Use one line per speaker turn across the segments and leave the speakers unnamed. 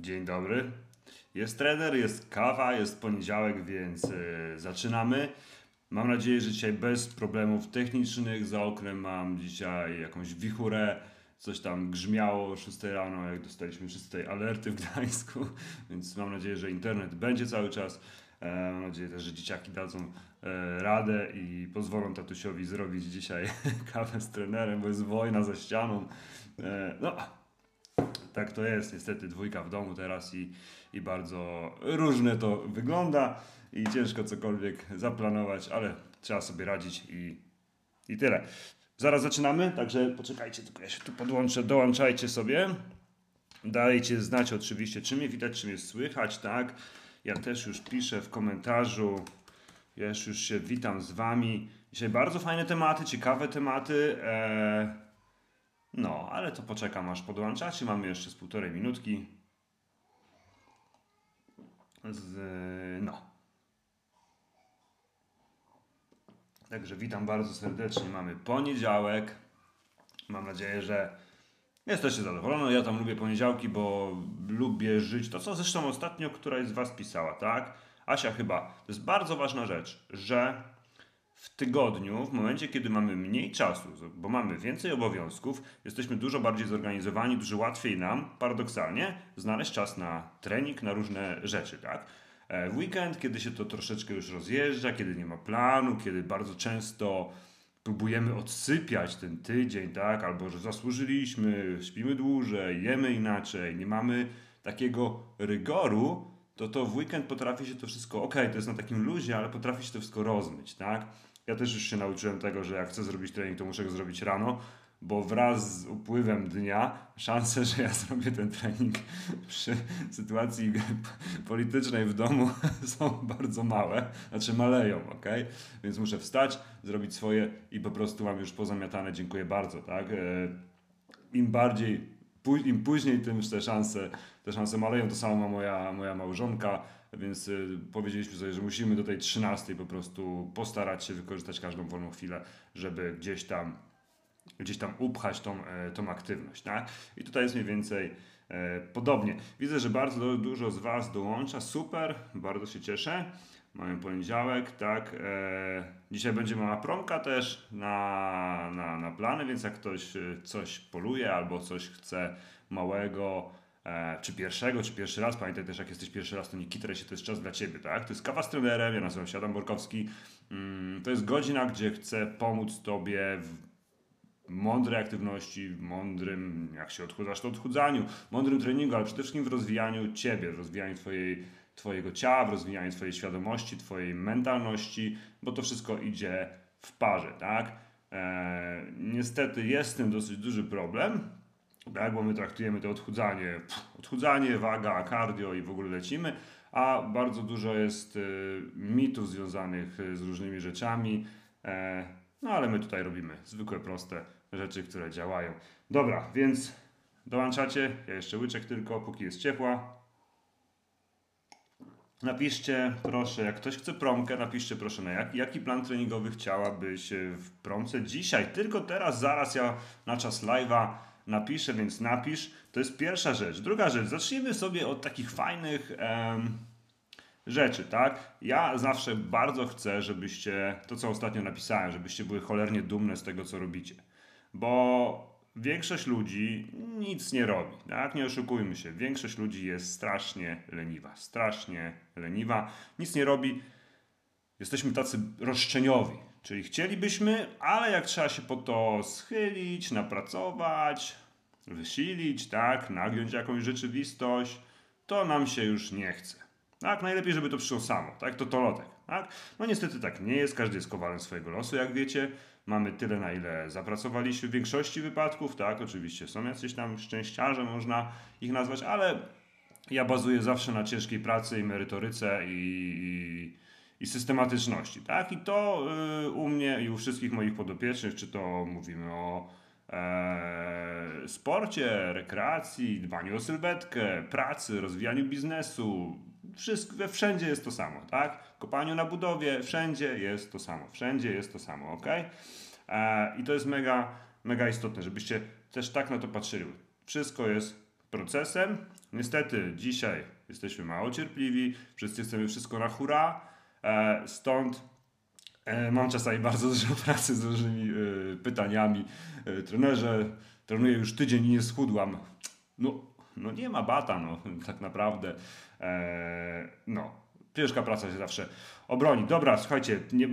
Dzień dobry. Jest trener, jest kawa, jest poniedziałek, więc yy, zaczynamy. Mam nadzieję, że dzisiaj bez problemów technicznych. Za oknem mam dzisiaj jakąś wichurę. Coś tam grzmiało o 6 rano, jak dostaliśmy wszyscy tej alerty w Gdańsku, więc mam nadzieję, że internet będzie cały czas. E, mam nadzieję też, że dzieciaki dadzą e, radę i pozwolą tatusiowi zrobić dzisiaj kawę z trenerem, bo jest wojna za ścianą. E, no, tak to jest. Niestety dwójka w domu teraz i, i bardzo różne to wygląda i ciężko cokolwiek zaplanować, ale trzeba sobie radzić i, i tyle. Zaraz zaczynamy, także poczekajcie, tylko ja się tu podłączę, dołączajcie sobie. Dajcie znać oczywiście, czy mnie widać, czy mnie słychać, tak? Ja też już piszę w komentarzu, ja już się witam z Wami. Dzisiaj bardzo fajne tematy, ciekawe tematy. Eee, no, ale to poczekam aż podłączacie. Mamy jeszcze z półtorej minutki. Z, no. Także witam bardzo serdecznie. Mamy poniedziałek. Mam nadzieję, że jesteście zadowoleni. Ja tam lubię poniedziałki, bo lubię żyć. To co zresztą ostatnio któraś z Was pisała, tak? Asia chyba. To jest bardzo ważna rzecz, że w tygodniu, w momencie, kiedy mamy mniej czasu, bo mamy więcej obowiązków, jesteśmy dużo bardziej zorganizowani, dużo łatwiej nam, paradoksalnie, znaleźć czas na trening, na różne rzeczy, tak? W weekend, kiedy się to troszeczkę już rozjeżdża, kiedy nie ma planu, kiedy bardzo często próbujemy odsypiać ten tydzień, tak? Albo że zasłużyliśmy, śpimy dłużej, jemy inaczej, nie mamy takiego rygoru, to to w weekend potrafi się to wszystko, ok, to jest na takim luzie, ale potrafi się to wszystko rozmyć, tak? Ja też już się nauczyłem tego, że jak chcę zrobić trening, to muszę go zrobić rano, bo wraz z upływem dnia szanse, że ja zrobię ten trening przy sytuacji politycznej w domu są bardzo małe, znaczy maleją, ok? Więc muszę wstać, zrobić swoje i po prostu mam już pozamiatane, dziękuję bardzo, tak? Im bardziej im później, tym te szanse, te szanse maleją. To samo ma moja, moja małżonka, więc y, powiedzieliśmy sobie, że musimy do tej 13 po prostu postarać się wykorzystać każdą wolną chwilę, żeby gdzieś tam gdzieś tam upchać tą, e, tą aktywność. Tak? I tutaj jest mniej więcej e, podobnie. Widzę, że bardzo dużo z Was dołącza. Super, bardzo się cieszę. Mamy poniedziałek, tak. E, dzisiaj będzie mała promka też na, na, na plany, więc jak ktoś coś poluje albo coś chce małego, czy pierwszego, czy pierwszy raz, pamiętaj też, jak jesteś pierwszy raz, to nie kitraj się, to jest czas dla Ciebie, tak? To jest kawa z trenerem, ja nazywam się Adam Borkowski. Mm, to jest godzina, gdzie chcę pomóc Tobie w mądrej aktywności, w mądrym, jak się odchudzasz, to odchudzaniu, mądrym treningu, ale przede wszystkim w rozwijaniu ciebie, w rozwijaniu twojej, twojego ciała, w rozwijaniu twojej świadomości, twojej mentalności, bo to wszystko idzie w parze, tak? Eee, niestety jest tym dosyć duży problem, tak? bo my traktujemy to odchudzanie, pff, odchudzanie, waga, cardio i w ogóle lecimy, a bardzo dużo jest y, mitów związanych z różnymi rzeczami. E, no ale my tutaj robimy zwykłe, proste rzeczy, które działają. Dobra, więc dołączacie. Ja jeszcze łyczek tylko, póki jest ciepła. Napiszcie proszę, jak ktoś chce promkę, napiszcie proszę na jaki, jaki plan treningowy chciałabyś w promce dzisiaj. Tylko teraz, zaraz ja na czas live'a napiszę, więc napisz. To jest pierwsza rzecz. Druga rzecz, zacznijmy sobie od takich fajnych rzeczy, tak? Ja zawsze bardzo chcę, żebyście, to co ostatnio napisałem, żebyście były cholernie dumne z tego, co robicie bo większość ludzi nic nie robi, tak? Nie oszukujmy się. Większość ludzi jest strasznie leniwa, strasznie leniwa, nic nie robi. Jesteśmy tacy roszczeniowi, czyli chcielibyśmy, ale jak trzeba się po to schylić, napracować, wysilić, tak, nagiąć jakąś rzeczywistość, to nam się już nie chce. Tak, najlepiej, żeby to przyszło samo, tak, to to lotek, tak? No niestety tak nie jest, każdy jest kowalem swojego losu, jak wiecie, mamy tyle, na ile zapracowaliśmy w większości wypadków, tak, oczywiście są jacyś tam szczęściarze, można ich nazwać, ale ja bazuję zawsze na ciężkiej pracy i merytoryce i, i, i systematyczności, tak, i to y, u mnie i u wszystkich moich podopiecznych, czy to mówimy o e, sporcie, rekreacji, dbaniu o sylwetkę, pracy, rozwijaniu biznesu, wszystko, wszędzie jest to samo, tak? Kopaniu na budowie, wszędzie jest to samo, wszędzie jest to samo, ok? E, I to jest mega, mega istotne, żebyście też tak na to patrzyli. Wszystko jest procesem. Niestety dzisiaj jesteśmy mało cierpliwi, wszyscy chcemy wszystko na hura, e, stąd e, mam czasami bardzo dużo pracy z różnymi pytaniami. Trenerze, trenuję już tydzień i nie schudłam. No, no nie ma bata, no tak naprawdę. E, no, ciężka praca się zawsze obroni. Dobra, słuchajcie, nie,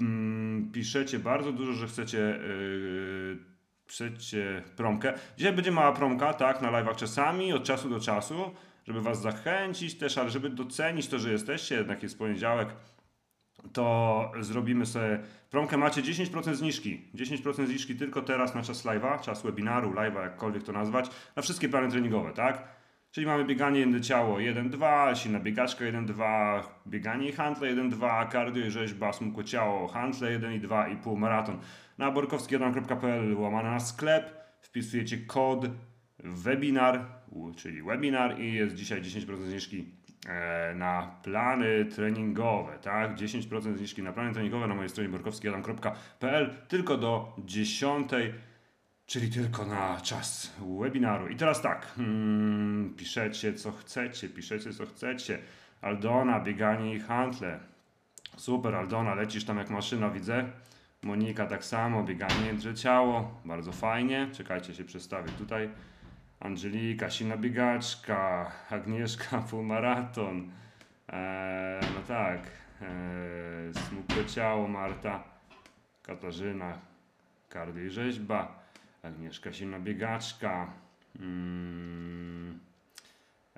mm, piszecie bardzo dużo, że chcecie yy, chcecie promkę. Dzisiaj będzie mała promka, tak, na live'ach czasami, od czasu do czasu, żeby was zachęcić też, ale żeby docenić to, że jesteście, jednak jest poniedziałek, to zrobimy sobie promkę. Macie 10% zniżki. 10% zniżki tylko teraz na czas live'a, czas webinaru, live'a, jakkolwiek to nazwać, na wszystkie plany treningowe, tak? Czyli mamy bieganie jedno ciało 1-2, silna biegaczka 1-2, bieganie i handle 1-2, cardio i rzeźba, smukłe ciało, handle 1 i 2 i pół maraton. Na borkowski1.pl łamane na sklep, wpisujecie kod webinar, czyli webinar i jest dzisiaj 10% zniżki na plany treningowe, tak? 10% zniżki na plany treningowe na mojej stronie borkowski1.pl tylko do 10 czyli tylko na czas webinaru. I teraz tak, hmm, piszecie co chcecie, piszecie co chcecie. Aldona, bieganie i handle. Super, Aldona, lecisz tam jak maszyna, widzę. Monika tak samo, bieganie jędrze ciało, bardzo fajnie. Czekajcie, się przestawię tutaj. Angelika, silna biegaczka, Agnieszka, półmaraton. Eee, no tak, eee, smukłe ciało, Marta, Katarzyna, kardio i rzeźba. Agnieszka silna biegaczka. Mm.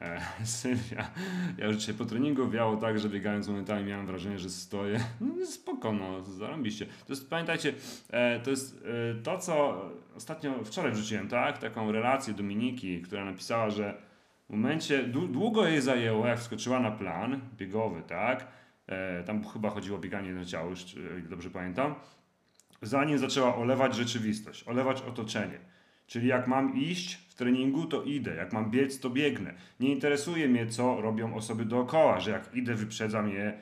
E, Sylwia, ja już dzisiaj po treningu wiało tak, że biegając momentami miałem wrażenie, że stoję. No spoko, no, zarobiście. To jest, pamiętajcie, e, to jest e, to, co ostatnio, wczoraj wrzuciłem, tak? Taką relację Dominiki, która napisała, że w momencie, długo jej zajęło, jak wskoczyła na plan biegowy, tak? Tam chyba chodziło o bieganie na ciało, już dobrze pamiętam zanim zaczęła olewać rzeczywistość, olewać otoczenie. Czyli jak mam iść w treningu, to idę. Jak mam biec, to biegnę. Nie interesuje mnie, co robią osoby dookoła, że jak idę, wyprzedza mnie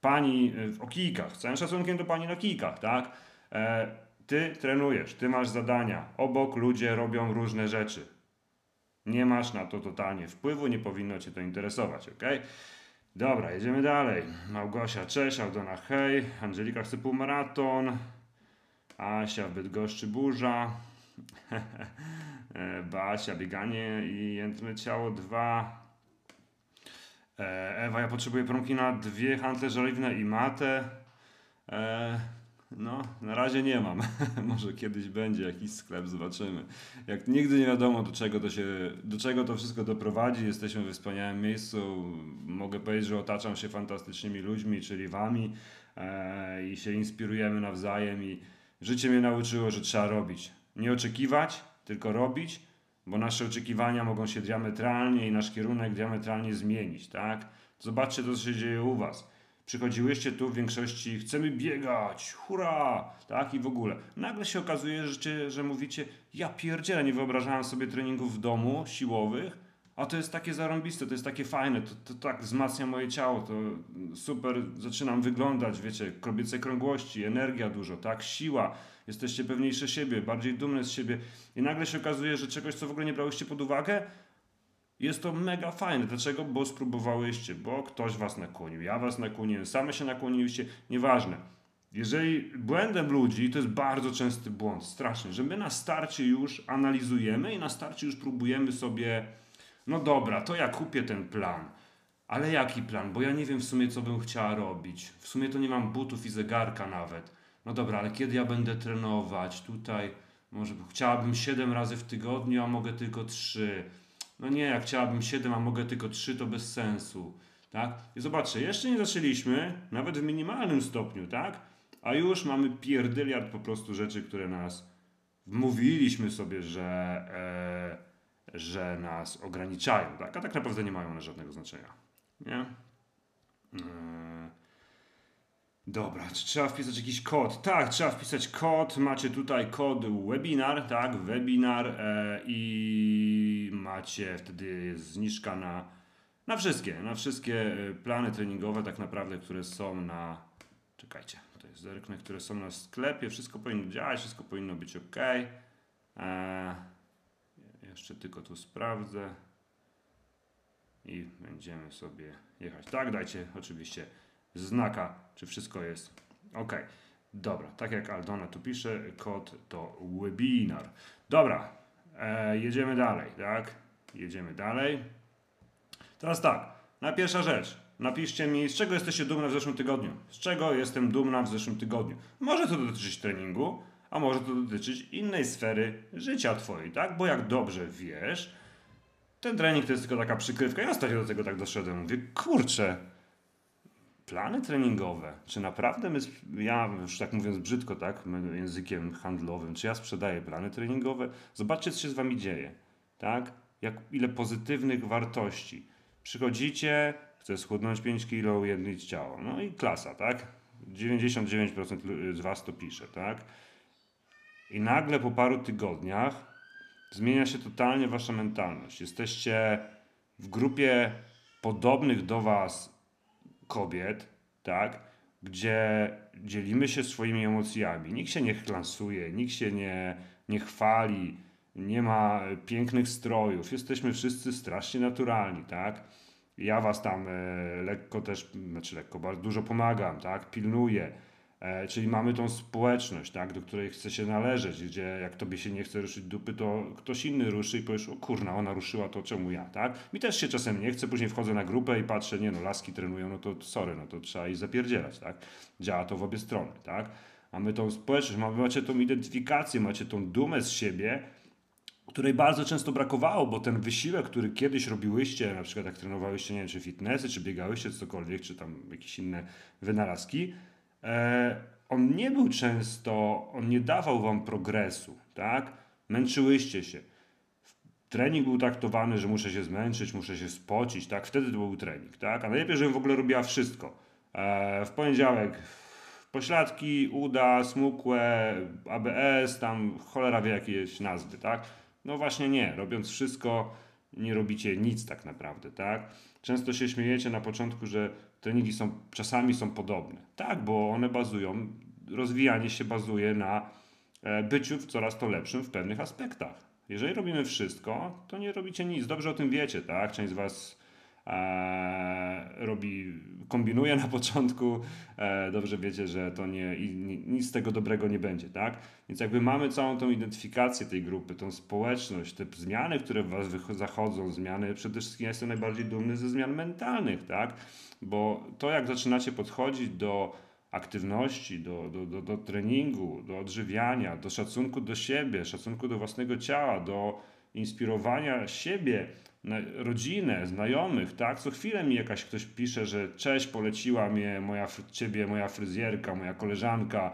pani e, w okijkach. Z całym szacunkiem do pani na kijkach, tak? E, ty trenujesz, ty masz zadania. Obok ludzie robią różne rzeczy. Nie masz na to totalnie wpływu, nie powinno cię to interesować, ok? Dobra, jedziemy dalej. Małgosia, cześć, Aldona, hej. Angelika chce półmaraton. Asia w Bydgoszczy burza. Basia bieganie i jętne ciało 2. E, Ewa, ja potrzebuję promki na dwie hantle żeliwne i matę. E, no, na razie nie mam. Może kiedyś będzie jakiś sklep, zobaczymy. Jak nigdy nie wiadomo, do czego to się, do czego to wszystko doprowadzi. Jesteśmy w wspaniałym miejscu. Mogę powiedzieć, że otaczam się fantastycznymi ludźmi, czyli wami e, i się inspirujemy nawzajem i Życie mnie nauczyło, że trzeba robić. Nie oczekiwać, tylko robić, bo nasze oczekiwania mogą się diametralnie i nasz kierunek diametralnie zmienić, tak? Zobaczcie co się dzieje u Was. Przychodziłyście tu w większości, chcemy biegać, hurra, tak? I w ogóle. Nagle się okazuje, że, że mówicie, ja pierdzielę, nie wyobrażałem sobie treningów w domu, siłowych, a to jest takie zarąbiste, to jest takie fajne, to, to tak wzmacnia moje ciało, to super zaczynam wyglądać, wiecie, kobiece krągłości, energia dużo, tak, siła, jesteście pewniejsze siebie, bardziej dumne z siebie i nagle się okazuje, że czegoś, co w ogóle nie brałyście pod uwagę, jest to mega fajne. Dlaczego? Bo spróbowałyście, bo ktoś was nakłonił, ja was nakłoniłem, same się nakłoniłyście, nieważne. Jeżeli błędem ludzi, to jest bardzo częsty błąd, straszny, że my na starcie już analizujemy i na starcie już próbujemy sobie no dobra, to ja kupię ten plan. Ale jaki plan? Bo ja nie wiem w sumie, co bym chciała robić. W sumie to nie mam butów i zegarka nawet. No dobra, ale kiedy ja będę trenować? Tutaj może chciałabym 7 razy w tygodniu, a mogę tylko 3. No nie, jak chciałabym 7, a mogę tylko 3, to bez sensu. Tak? I zobaczcie, jeszcze nie zaczęliśmy, nawet w minimalnym stopniu, tak? A już mamy pierdyliard po prostu rzeczy, które nas wmówiliśmy sobie, że... E, że nas ograniczają, tak? a tak naprawdę nie mają one żadnego znaczenia. Nie? Yy. Dobra, czy trzeba wpisać jakiś kod? Tak, trzeba wpisać kod. Macie tutaj kod webinar, tak, webinar e, i macie wtedy zniżka na, na wszystkie, na wszystkie e, plany treningowe tak naprawdę, które są na, czekajcie, to jest zerknę, które są na sklepie, wszystko powinno działać, wszystko powinno być ok. E, Jeszcze tylko tu sprawdzę i będziemy sobie jechać. Tak, dajcie oczywiście znaka, czy wszystko jest ok. Dobra, tak jak Aldona tu pisze, kod to webinar. Dobra, e, jedziemy dalej, tak? Jedziemy dalej. Teraz tak, na pierwsza rzecz. Napiszcie mi, z czego jesteście dumni w zeszłym tygodniu. Z czego jestem dumna w zeszłym tygodniu. Może to dotyczyć treningu, a może to dotyczyć innej sfery życia Twojej, tak? Bo jak dobrze wiesz, ten trening to jest tylko taka przykrywka. Ja ostatnio do tego tak doszedłem. Mówię, kurczę, plany treningowe. Czy naprawdę my, ja już tak mówiąc brzydko, tak, językiem handlowym, czy ja sprzedaję plany treningowe? Zobaczcie, co się z wami dzieje, tak? Jak, ile pozytywnych wartości. Przychodzicie, chcę schudnąć 5 kg, ujednić ciało. No i klasa, tak? 99% z was to pisze, tak? I nagle po paru tygodniach zmienia się totalnie wasza mentalność. Jesteście w grupie podobnych do was kobiet, tak? Gdzie dzielimy się swoimi emocjami. Nikt się nie chlansuje, nikt się nie, nie chwali, nie ma pięknych strojów. Jesteśmy wszyscy strasznie naturalni, tak? Ja was tam e, lekko też, znaczy lekko, bardzo dużo pomagam, tak? Pilnuję czyli mamy tą społeczność, tak, do której chce się należeć, gdzie jak tobie się nie chce ruszyć dupy, to ktoś inny ruszy i powiesz, o kurna, ona ruszyła, to czemu ja, tak? Mi też się czasem nie chce, później wchodzę na grupę i patrzę, nie no, laski trenują, no to sorry, no to trzeba ich zapierdzielać, tak? Działa to w obie strony, tak? Mamy tą społeczność, macie tą identyfikację, macie tą dumę z siebie, której bardzo często brakowało, bo ten wysiłek, który kiedyś robiłyście, na przykład jak trenowałyście, nie wiem, czy fitnessy, czy biegałyście, cokolwiek, czy tam jakieś inne wynalazki, E, on nie był często, on nie dawał wam progresu, tak? Męczyłyście się. Trening był traktowany, że muszę się zmęczyć, muszę się spocić, tak? Wtedy to był trening, tak? A najlepiej, żebym w ogóle robiła wszystko. E, w poniedziałek pośladki, uda, smukłe, ABS, tam cholera wie jakieś nazwy, tak? No właśnie nie, robiąc wszystko nie robicie nic tak naprawdę, tak? Często się śmiejecie na początku, że treningi są, czasami są podobne. Tak, bo one bazują, rozwijanie się bazuje na e, byciu w coraz to lepszym w pewnych aspektach. Jeżeli robimy wszystko, to nie robicie nic. Dobrze o tym wiecie, tak? Część z Was robi, kombinuje na początku, e, dobrze wiecie, że to nie, nic z tego dobrego nie będzie, tak? Więc jakby mamy całą tą identyfikację tej grupy, tą społeczność, te zmiany, które w Was zachodzą, zmiany, przede wszystkim ja jestem najbardziej dumny ze zmian mentalnych, tak? Bo to jak zaczynacie podchodzić do aktywności, do, do, do, do treningu, do odżywiania, do szacunku do siebie, szacunku do własnego ciała, do inspirowania siebie, rodzinę, znajomych, tak? Co chwilę mi jakaś ktoś pisze, że cześć, poleciła mnie moja, ciebie moja fryzjerka, moja koleżanka,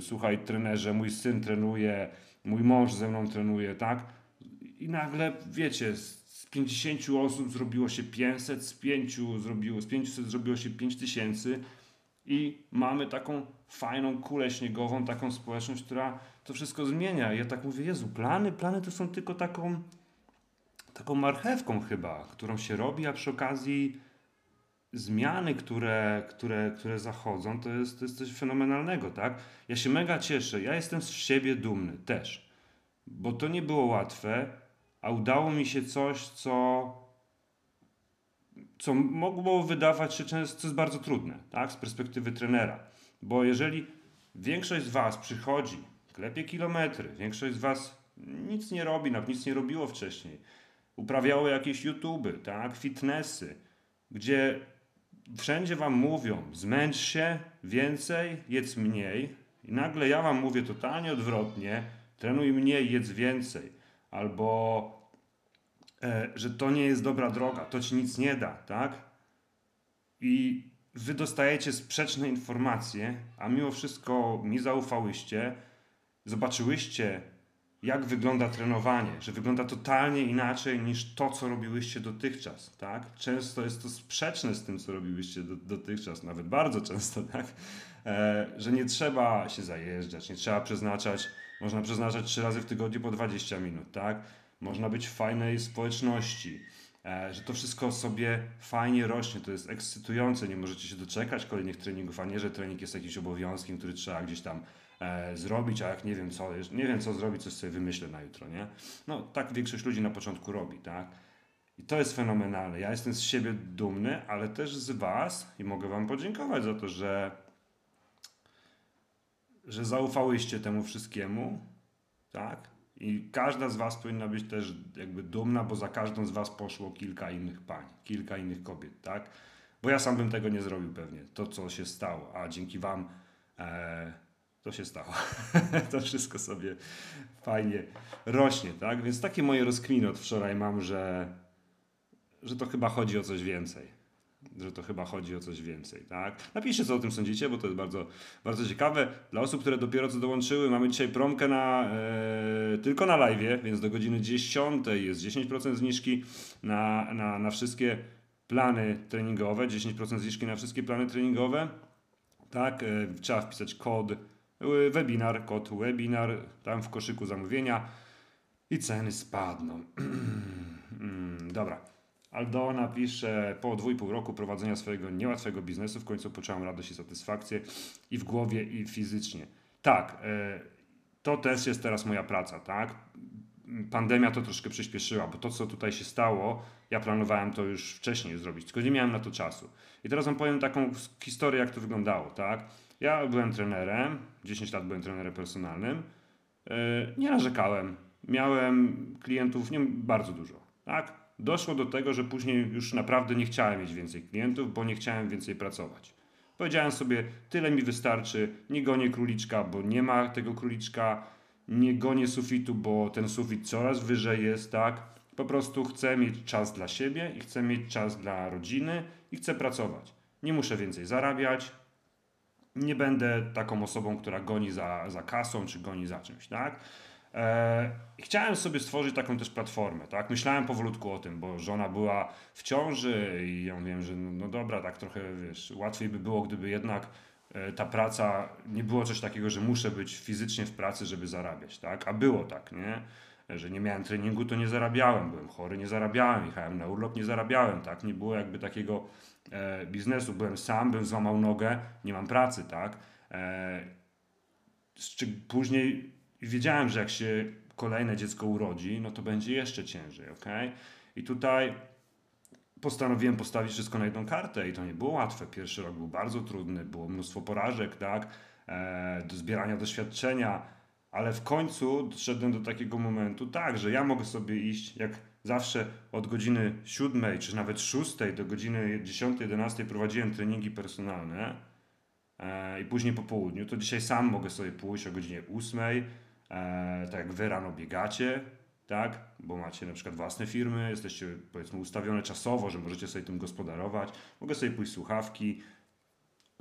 słuchaj trenerze, mój syn trenuje, mój mąż ze mną trenuje, tak? I nagle, wiecie, z 50 osób zrobiło się 500, z 5 zrobiło, z 500 zrobiło się 5000 i mamy taką fajną kulę śniegową, taką społeczność, która to wszystko zmienia. I ja tak mówię, Jezu, plany, plany to są tylko taką taką marchewką chyba, którą się robi, a przy okazji zmiany, które, które, które zachodzą, to jest, to jest coś fenomenalnego, tak? Ja się mega cieszę, ja jestem z siebie dumny też, bo to nie było łatwe, a udało mi się coś, co, co mogło wydawać się często, co jest bardzo trudne, tak? Z perspektywy trenera, bo jeżeli większość z Was przychodzi, klepie kilometry, większość z Was nic nie robi, nic nie robiło wcześniej, uprawiały jakieś YouTube, tak, fitnessy, gdzie wszędzie wam mówią, zmęcz się więcej, jedz mniej. I nagle ja wam mówię totalnie odwrotnie, trenuj mniej, jedz więcej. Albo, e, że to nie jest dobra droga, to ci nic nie da, tak? I wy dostajecie sprzeczne informacje, a mimo wszystko mi zaufałyście, zobaczyłyście jak wygląda trenowanie, że wygląda totalnie inaczej niż to, co robiłyście dotychczas, tak? Często jest to sprzeczne z tym, co robiłyście do, dotychczas, nawet bardzo często, tak? E, że nie trzeba się zajeżdżać, nie trzeba przeznaczać, można przeznaczać trzy razy w tygodniu po 20 minut, tak? Można być w fajnej społeczności, e, że to wszystko sobie fajnie rośnie, to jest ekscytujące, nie możecie się doczekać kolejnych treningów, a nie, że trening jest jakimś obowiązkiem, który trzeba gdzieś tam e, zrobić, a jak nie wiem co, nie wiem co zrobić, coś sobie wymyślę na jutro, nie? No tak większość ludzi na początku robi, tak? I to jest fenomenalne. Ja jestem z siebie dumny, ale też z was i mogę wam podziękować za to, że że zaufałyście temu wszystkiemu, tak? I każda z was powinna być też jakby dumna, bo za każdą z was poszło kilka innych pań, kilka innych kobiet, tak? Bo ja sam bym tego nie zrobił pewnie, to co się stało, a dzięki wam e, to się stało. to wszystko sobie fajnie rośnie, tak? Więc takie moje rozkminy od wczoraj mam, że, że to chyba chodzi o coś więcej że to chyba chodzi o coś więcej, tak? Napiszcie, co o tym sądzicie, bo to jest bardzo, bardzo ciekawe. Dla osób, które dopiero co dołączyły, mamy dzisiaj promkę na, e, tylko na live, więc do godziny 10 jest 10% zniżki na, na, na wszystkie plany treningowe, 10% zniżki na wszystkie plany treningowe, tak? E, trzeba wpisać kod webinar, kod webinar tam w koszyku zamówienia i ceny spadną. Mm, dobra. Aldona pisze, po dwóch roku prowadzenia swojego niełatwego biznesu w końcu poczułam radość i satysfakcję i w głowie, i fizycznie. Tak, e, to też jest teraz moja praca, tak? Pandemia to troszkę przyspieszyła, bo to, co tutaj się stało, ja planowałem to już wcześniej zrobić, tylko nie miałem na to czasu. I teraz wam powiem taką historię, jak to wyglądało, tak? Ja byłem trenerem, 10 lat byłem trenerem personalnym, e, nie narzekałem, miałem klientów nie bardzo dużo, tak? doszło do tego, że później już naprawdę nie chciałem mieć więcej klientów, bo nie chciałem więcej pracować. Powiedziałem sobie, tyle mi wystarczy, nie gonię króliczka, bo nie ma tego króliczka, nie gonię sufitu, bo ten sufit coraz wyżej jest, tak? Po prostu chcę mieć czas dla siebie i chcę mieć czas dla rodziny i chcę pracować. Nie muszę więcej zarabiać, nie będę taką osobą, która goni za, za kasą czy goni za czymś, tak? E, chciałem sobie stworzyć taką też platformę, tak? Myślałem powolutku o tym, bo żona była w ciąży i ja mówiłem, że no, no dobra, tak trochę, wiesz, łatwiej by było, gdyby jednak e, ta praca, nie było coś takiego, że muszę być fizycznie w pracy, żeby zarabiać, tak? A było tak, nie? Że nie miałem treningu, to nie zarabiałem, byłem chory, nie zarabiałem, jechałem na urlop, nie zarabiałem, tak? Nie było jakby takiego e, biznesu, byłem sam, bym złamał nogę, nie mam pracy, tak? E, później wiedziałem, że jak się kolejne dziecko urodzi, no to będzie jeszcze ciężej, ok? I tutaj postanowiłem postawić wszystko na jedną kartę i to nie było łatwe. Pierwszy rok był bardzo trudny, było mnóstwo porażek, tak? E, do zbierania doświadczenia, ale w końcu doszedłem do takiego momentu, tak, że ja mogę sobie iść jak zawsze od godziny 7 czy nawet 6 do godziny 10-11 prowadziłem treningi personalne e, i później po południu, to dzisiaj sam mogę sobie pójść o godzinie 8 e, tak jak wy rano biegacie, tak, bo macie na przykład własne firmy, jesteście powiedzmy ustawione czasowo, że możecie sobie tym gospodarować, mogę sobie pójść słuchawki,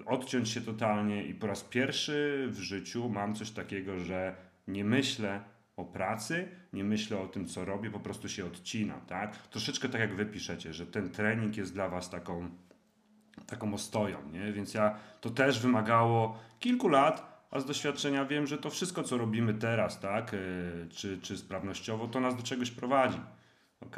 odciąć się totalnie i po raz pierwszy w życiu mam coś takiego, że nie myślę o pracy, nie myślę o tym, co robię, po prostu się odcinam, tak? Troszeczkę tak jak wy piszecie, że ten trening jest dla was taką, taką ostoją, nie? Więc ja, to też wymagało kilku lat, a z doświadczenia wiem, że to wszystko, co robimy teraz, tak, e, czy, czy sprawnościowo, to nas do czegoś prowadzi. ok?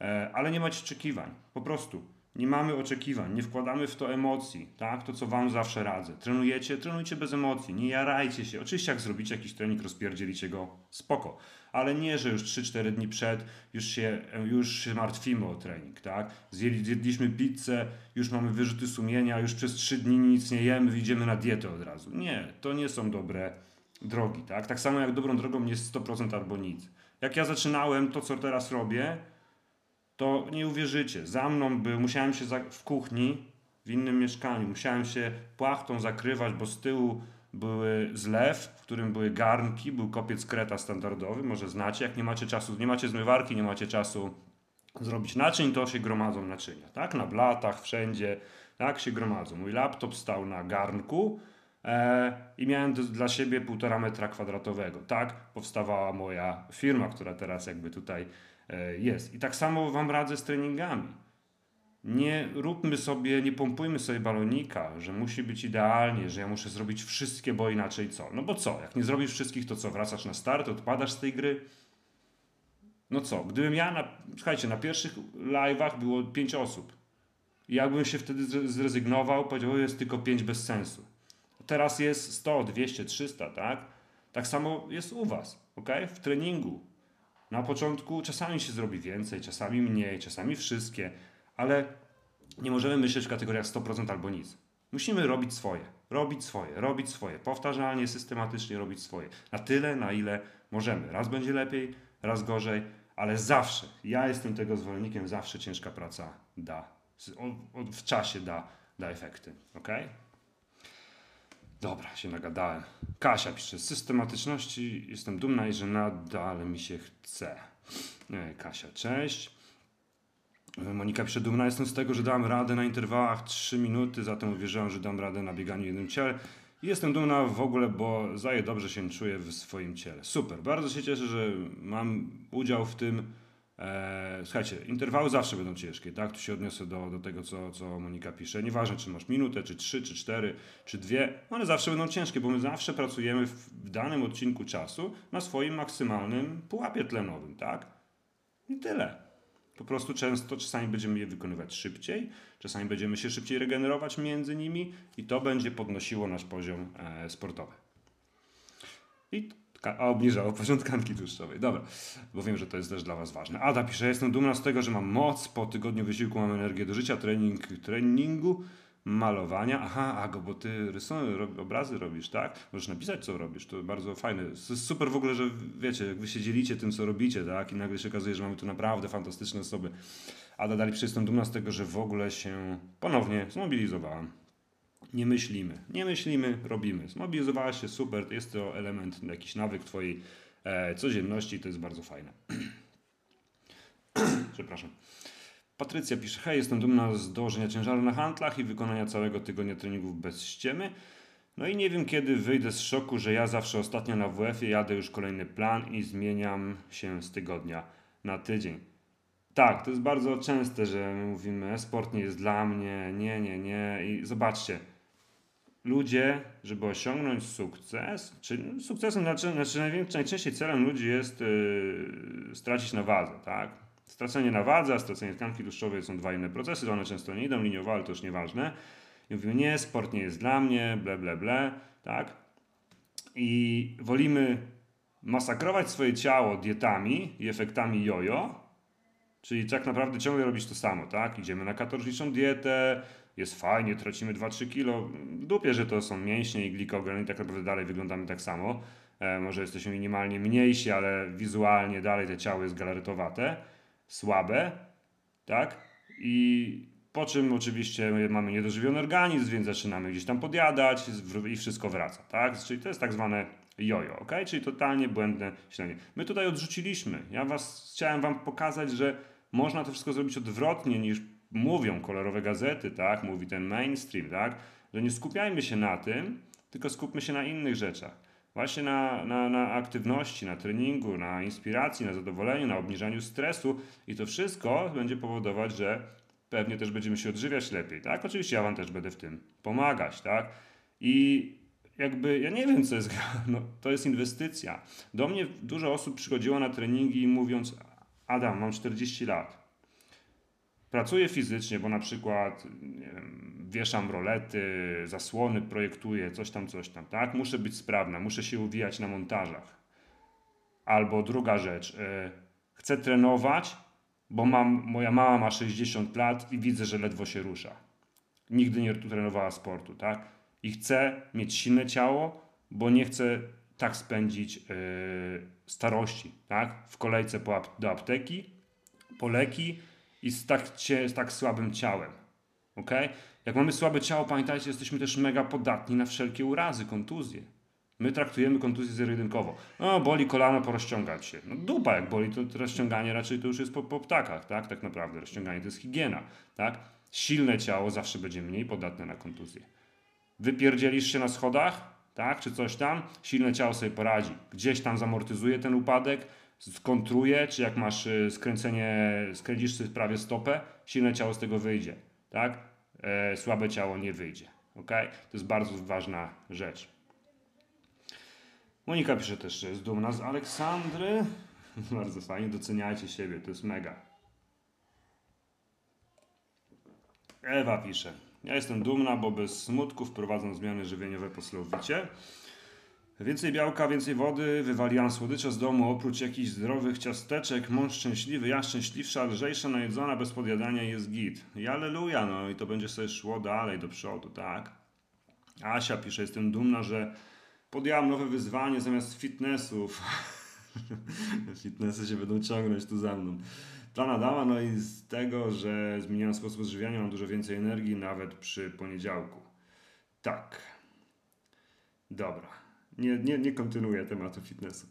E, ale nie macie oczekiwań, po prostu. Nie mamy oczekiwań, nie wkładamy w to emocji, tak? To, co Wam zawsze radzę. Trenujecie, trenujcie bez emocji, nie jarajcie się. Oczywiście, jak zrobicie jakiś trening, rozpierdzielicie go, spoko ale nie, że już 3-4 dni przed już się, już się martwimy o trening, tak? Zjedli, zjedliśmy pizzę, już mamy wyrzuty sumienia, już przez 3 dni nic nie jemy, idziemy na dietę od razu. Nie, to nie są dobre drogi, tak? Tak samo jak dobrą drogą jest 100% albo nic. Jak ja zaczynałem to, co teraz robię, to nie uwierzycie. Za mną był, musiałem się w kuchni, w innym mieszkaniu, musiałem się płachtą zakrywać, bo z tyłu były zlew, w którym były garnki, był kopiec kreta standardowy, może znacie, jak nie macie czasu, nie macie zmywarki, nie macie czasu zrobić naczyń, to się gromadzą naczynia, tak? Na blatach, wszędzie, tak się gromadzą. Mój laptop stał na garnku e, i miałem do, dla siebie półtora metra kwadratowego. Tak powstawała moja firma, która teraz jakby tutaj jest. I tak samo Wam radzę z treningami. Nie róbmy sobie, nie pompujmy sobie balonika, że musi być idealnie, że ja muszę zrobić wszystkie, bo inaczej co? No bo co? Jak nie zrobisz wszystkich, to co? Wracasz na start, odpadasz z tej gry? No co? Gdybym ja, na, słuchajcie, na pierwszych live'ach było pięć osób. I jakbym się wtedy zrezygnował, powiedział, jest tylko pięć bez sensu. teraz jest 100, 200, 300, tak? Tak samo jest u Was, ok? W treningu. Na początku czasami się zrobi więcej, czasami mniej, czasami wszystkie, ale nie możemy myśleć w kategoriach 100% albo nic. Musimy robić swoje, robić swoje, robić swoje, powtarzalnie, systematycznie robić swoje. Na tyle, na ile możemy. Raz będzie lepiej, raz gorzej, ale zawsze, ja jestem tego zwolennikiem, zawsze ciężka praca da, w czasie da, da efekty. Ok? Dobra, się nagadałem. Kasia pisze, z systematyczności jestem dumna i że nadal mi się chce. Kasia, cześć. Monika pisze, dumna jestem z tego, że dam radę na interwałach 3 minuty, zatem uwierzyłam, że dam radę na bieganiu jednym ciele. Jestem dumna w ogóle, bo zaje dobrze się czuję w swoim ciele. Super, bardzo się cieszę, że mam udział w tym. Eee, słuchajcie, interwały zawsze będą ciężkie, tak? Tu się odniosę do, do tego, co, co Monika pisze. Nieważne, czy masz minutę, czy trzy, czy cztery, czy dwie, one zawsze będą ciężkie, bo my zawsze pracujemy w, w danym odcinku czasu na swoim maksymalnym pułapie tlenowym, tak? I tyle. Po prostu często, czasami będziemy je wykonywać szybciej, czasami będziemy się szybciej regenerować między nimi i to będzie podnosiło nasz poziom e, sportowy. I a obniżało poziom tkanki tłuszczowej. Dobra, bo wiem, że to jest też dla Was ważne. Ada pisze, jestem dumna z tego, że mam moc, po tygodniu wysiłku mam energię do życia, trening, treningu, malowania. Aha, Ago, bo ty rysunek, obrazy robisz, tak? Możesz napisać, co robisz. To bardzo fajne. To jest super w ogóle, że wiecie, jak wy się dzielicie tym, co robicie, tak? I nagle się okazuje, że mamy tu naprawdę fantastyczne osoby. Ada dalej jestem dumna z tego, że w ogóle się ponownie zmobilizowałam. Nie myślimy. Nie myślimy, robimy. Zmobilizowałaś się, super. Jest to element, jakiś nawyk twojej e, codzienności. To jest bardzo fajne. Przepraszam. Patrycja pisze, hej, jestem dumna z dołożenia ciężaru na handlach i wykonania całego tygodnia treningów bez ściemy. No i nie wiem kiedy wyjdę z szoku, że ja zawsze ostatnio na WF-ie jadę już kolejny plan i zmieniam się z tygodnia na tydzień. Tak, to jest bardzo częste, że my mówimy, sport nie jest dla mnie, nie, nie, nie. I zobaczcie, ludzie, żeby osiągnąć sukces, czy sukcesem, znaczy, znaczy najczęściej celem ludzi jest yy, stracić na wadze, tak? Stracenie na wadze, a stracenie tkanki tłuszczowej są dwa inne procesy, one często nie idą liniowo, ale to już nieważne. I mówimy, nie, sport nie jest dla mnie, ble, ble, ble, tak? I wolimy masakrować swoje ciało dietami i efektami jojo, czyli tak naprawdę ciągle robić to samo, tak? Idziemy na katorżniczą dietę, jest fajnie, tracimy 2-3 kilo. Dupie, że to są mięśnie i glikogen i tak naprawdę dalej wyglądamy tak samo. E, może jesteśmy minimalnie mniejsi, ale wizualnie dalej te ciało jest galaretowate słabe, tak? I po czym oczywiście mamy niedożywiony organizm, więc zaczynamy gdzieś tam podjadać i wszystko wraca, tak? Czyli to jest tak zwane jojo, ok? Czyli totalnie błędne myślenie. My tutaj odrzuciliśmy. Ja was chciałem wam pokazać, że można to wszystko zrobić odwrotnie niż mówią kolorowe gazety, tak? Mówi ten mainstream, tak? Że nie skupiajmy się na tym, tylko skupmy się na innych rzeczach właśnie na, na, na aktywności, na treningu, na inspiracji, na zadowoleniu, na obniżaniu stresu i to wszystko będzie powodować, że pewnie też będziemy się odżywiać lepiej, tak? Oczywiście ja Wam też będę w tym pomagać, tak? I jakby, ja nie wiem co jest, no, to jest inwestycja. Do mnie dużo osób przychodziło na treningi mówiąc, Adam, mam 40 lat, Pracuję fizycznie, bo na przykład wiem, wieszam rolety, zasłony projektuję, coś tam, coś tam, tak? Muszę być sprawna, muszę się uwijać na montażach. Albo druga rzecz, yy, chcę trenować, bo mam, moja mama ma 60 lat i widzę, że ledwo się rusza. Nigdy nie trenowała sportu, tak? I chcę mieć silne ciało, bo nie chcę tak spędzić yy, starości, tak? W kolejce po, do apteki, po leki, i z tak, z tak słabym ciałem. ok? Jak mamy słabe ciało, pamiętajcie, jesteśmy też mega podatni na wszelkie urazy, kontuzje. My traktujemy kontuzję zero-jedynkowo. No, boli kolano, porozciągać się. No dupa, jak boli, to, to rozciąganie raczej to już jest po, po ptakach, tak? Tak naprawdę. Rozciąganie to jest higiena, tak? Silne ciało zawsze będzie mniej podatne na kontuzję. Wypierdzielisz się na schodach, tak? Czy coś tam, silne ciało sobie poradzi. Gdzieś tam zamortyzuje ten upadek, skontruje, czy jak masz y, skręcenie, skręcisz prawie stopę, silne ciało z tego wyjdzie, tak? E, słabe ciało nie wyjdzie, ok? To jest bardzo ważna rzecz. Monika pisze też, że jest dumna z Aleksandry. bardzo fajnie, doceniajcie siebie, to jest mega. Ewa pisze. Ja jestem dumna, bo bez smutku wprowadzam zmiany żywieniowe po slowicie. Więcej białka, więcej wody, wywaliłam słodycze z domu, oprócz jakichś zdrowych ciasteczek, mąż szczęśliwy, ja szczęśliwsza, lżejsza, najedzona, bez podjadania jest git. I aleluja, no i to będzie sobie szło dalej, do przodu, tak? Asia pisze, jestem dumna, że podjęłam nowe wyzwanie zamiast fitnessów. Fitnessy się będą ciągnąć tu za mną. Plan Adama, no i z tego, że zmieniałem sposób odżywiania, mam dużo więcej energii, nawet przy poniedziałku. Tak. Dobra. Nie, nie, nie kontynuuję tematu fitnessu.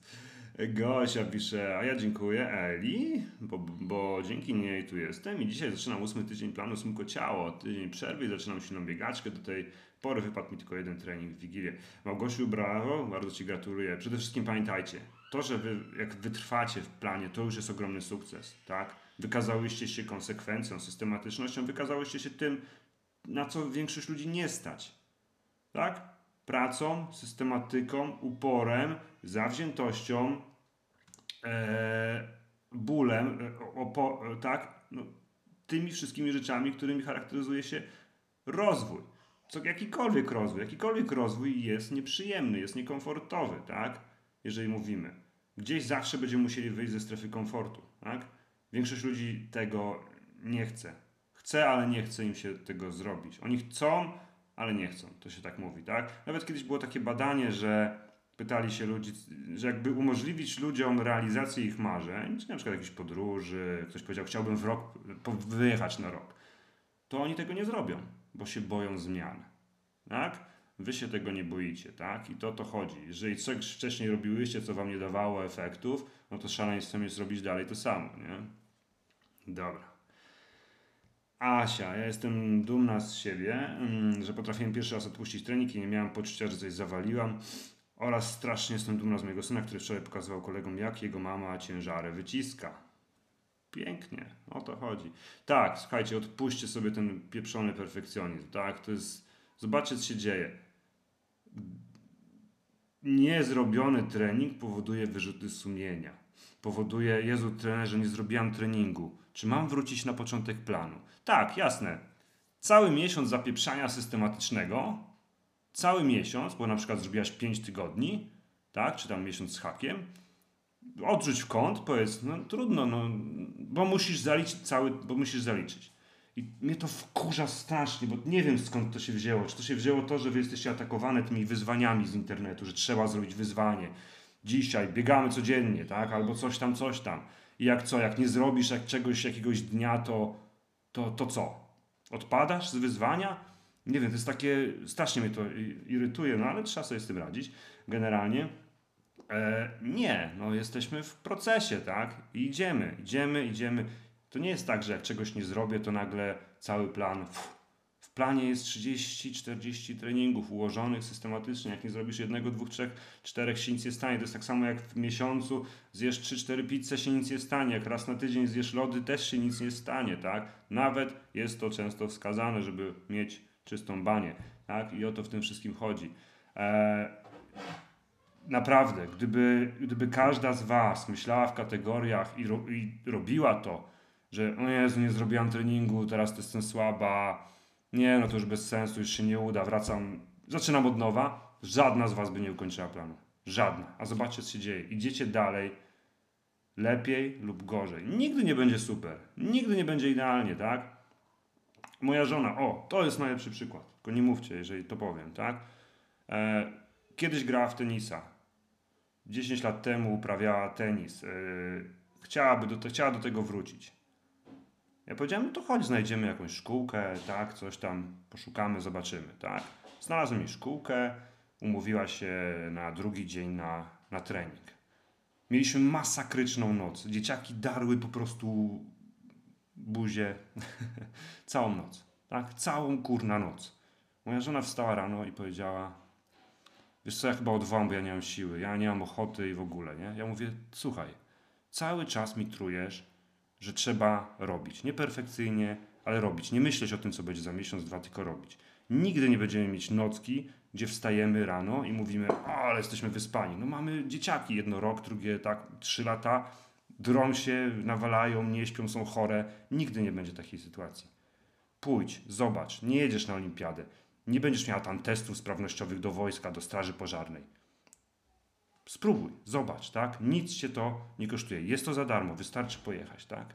Gosia pisze, a ja dziękuję Eli, bo, bo dzięki niej tu jestem i dzisiaj zaczynam ósmy tydzień planu Smyko Ciało. Tydzień przerwy i zaczynam silną biegaczkę. Do tej pory wypadł mi tylko jeden trening w Wigilię. Małgosiu, brawo, bardzo Ci gratuluję. Przede wszystkim pamiętajcie, to, że wy, jak wytrwacie w planie, to już jest ogromny sukces, tak? Wykazałyście się konsekwencją, systematycznością, wykazałyście się tym, na co większość ludzi nie stać, tak? Pracą, systematyką, uporem, zawziętością, e, bólem, e, opo, tak? No, tymi wszystkimi rzeczami, którymi charakteryzuje się rozwój. Co, jakikolwiek rozwój, jakikolwiek rozwój jest nieprzyjemny, jest niekomfortowy, tak? jeżeli mówimy. Gdzieś zawsze będziemy musieli wyjść ze strefy komfortu. Tak? Większość ludzi tego nie chce. Chce, ale nie chce im się tego zrobić. Oni chcą, ale nie chcą. To się tak mówi. Tak? Nawet kiedyś było takie badanie, że pytali się ludzi, że jakby umożliwić ludziom realizację ich marzeń, czy na przykład jakiejś podróży, ktoś powiedział, chciałbym w rok wyjechać na rok, to oni tego nie zrobią, bo się boją zmian. Tak? Wy się tego nie boicie, tak? I to to chodzi. Jeżeli coś wcześniej robiłyście, co wam nie dawało efektów, no to szaleństwem jest robić dalej to samo, nie? Dobra. Asia, ja jestem dumna z siebie, mm, że potrafiłem pierwszy raz odpuścić trening i nie miałem poczucia, że coś zawaliłam. Oraz strasznie jestem dumna z mojego syna, który wczoraj pokazywał kolegom, jak jego mama ciężary wyciska. Pięknie, o to chodzi. Tak, słuchajcie, odpuśćcie sobie ten pieprzony perfekcjonizm, tak? To jest, zobaczcie, co się dzieje niezrobiony trening powoduje wyrzuty sumienia. Powoduje, Jezu, trenerze, nie zrobiłam treningu. Czy mam wrócić na początek planu? Tak, jasne. Cały miesiąc zapieprzania systematycznego, cały miesiąc, bo na przykład zrobiłaś 5 tygodni, tak, czy tam miesiąc z hakiem, odrzuć w kąt, powiedz, no trudno, no, bo musisz zaliczyć cały, bo musisz zaliczyć. I mnie to wkurza strasznie, bo nie wiem skąd to się wzięło. Czy to się wzięło to, że wy jesteście atakowane tymi wyzwaniami z internetu, że trzeba zrobić wyzwanie. Dzisiaj biegamy codziennie, tak? Albo coś tam, coś tam. I jak co, jak nie zrobisz jak czegoś jakiegoś dnia, to, to, to co? Odpadasz z wyzwania? Nie wiem, to jest takie, strasznie mnie to irytuje, no ale trzeba sobie z tym radzić. Generalnie e, nie, no jesteśmy w procesie, tak? Idziemy, idziemy, idziemy. To nie jest tak, że jak czegoś nie zrobię, to nagle cały plan. W planie jest 30-40 treningów ułożonych systematycznie. Jak nie zrobisz jednego, dwóch, trzech, czterech, się nic nie stanie. To jest tak samo jak w miesiącu zjesz 3-4 pizze, się nic nie stanie. Jak raz na tydzień zjesz lody, też się nic nie stanie. Tak? Nawet jest to często wskazane, żeby mieć czystą banię. Tak? I o to w tym wszystkim chodzi. Eee, naprawdę, gdyby, gdyby każda z Was myślała w kategoriach i, ro, i robiła to, że o Jezu, nie zrobiłam treningu, teraz to jestem słaba, nie, no to już bez sensu, już się nie uda, wracam, zaczynam od nowa, żadna z Was by nie ukończyła planu. Żadna. A zobaczcie, co się dzieje. Idziecie dalej, lepiej lub gorzej. Nigdy nie będzie super. Nigdy nie będzie idealnie, tak? Moja żona, o, to jest najlepszy przykład. Tylko nie mówcie, jeżeli to powiem, tak? E, kiedyś grała w tenisa. 10 lat temu uprawiała tenis. E, chciałaby do, chciała do tego wrócić. Ja powiedziałem, no to chodź, znajdziemy jakąś szkółkę, tak, coś tam poszukamy, zobaczymy, tak. Znalazłem jej szkółkę, umówiła się na drugi dzień na, na trening. Mieliśmy masakryczną noc. Dzieciaki darły po prostu buzię całą noc, tak, całą kurna noc. Moja żona wstała rano i powiedziała, wiesz co, ja chyba odwołam, bo ja nie mam siły, ja nie mam ochoty i w ogóle, nie? Ja mówię, słuchaj, cały czas mi trujesz, że trzeba robić. Nie perfekcyjnie, ale robić. Nie myśleć o tym, co będzie za miesiąc, dwa, tylko robić. Nigdy nie będziemy mieć nocki, gdzie wstajemy rano i mówimy, o, ale jesteśmy wyspani. No mamy dzieciaki, jedno rok, drugie tak, trzy lata, drą się, nawalają, nie śpią, są chore. Nigdy nie będzie takiej sytuacji. Pójdź, zobacz, nie jedziesz na olimpiadę. Nie będziesz miała tam testów sprawnościowych do wojska, do straży pożarnej. Spróbuj, zobacz, tak? Nic cię to nie kosztuje. Jest to za darmo, wystarczy pojechać, tak?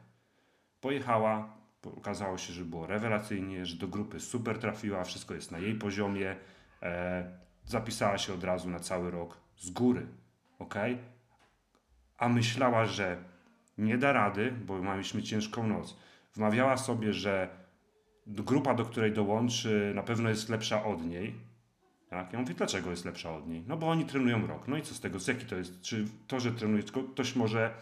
Pojechała, okazało się, że było rewelacyjnie, że do grupy super trafiła, wszystko jest na jej poziomie. E, zapisała się od razu na cały rok z góry, ok? A myślała, że nie da rady, bo mieliśmy ciężką noc. Wmawiała sobie, że grupa, do której dołączy, na pewno jest lepsza od niej. Tak? Ja mówię, dlaczego jest lepsza od niej? No bo oni trenują rok. No i co z tego? Z jaki to jest? Czy to, że trenuje, ktoś może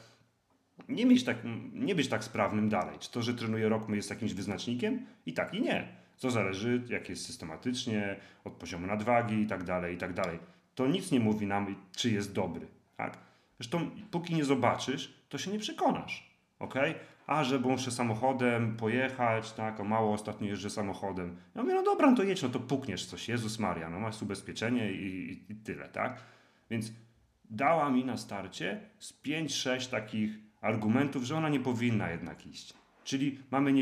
nie, mieć tak, nie być tak sprawnym dalej? Czy to, że trenuje rok jest jakimś wyznacznikiem? I tak, i nie. To zależy, jak jest systematycznie, od poziomu nadwagi i tak dalej, i tak dalej. To nic nie mówi nam, czy jest dobry. Tak? Zresztą, póki nie zobaczysz, to się nie przekonasz. ok? A, że muszę samochodem pojechać, tak, o mało ostatnio jeżdżę samochodem. Ja mówię, no dobra, no to jedź, no to pukniesz coś, Jezus Maria, no masz ubezpieczenie i, i, i tyle, tak? Więc dała mi na starcie z 5-6 takich argumentów, że ona nie powinna jednak iść. Czyli mamy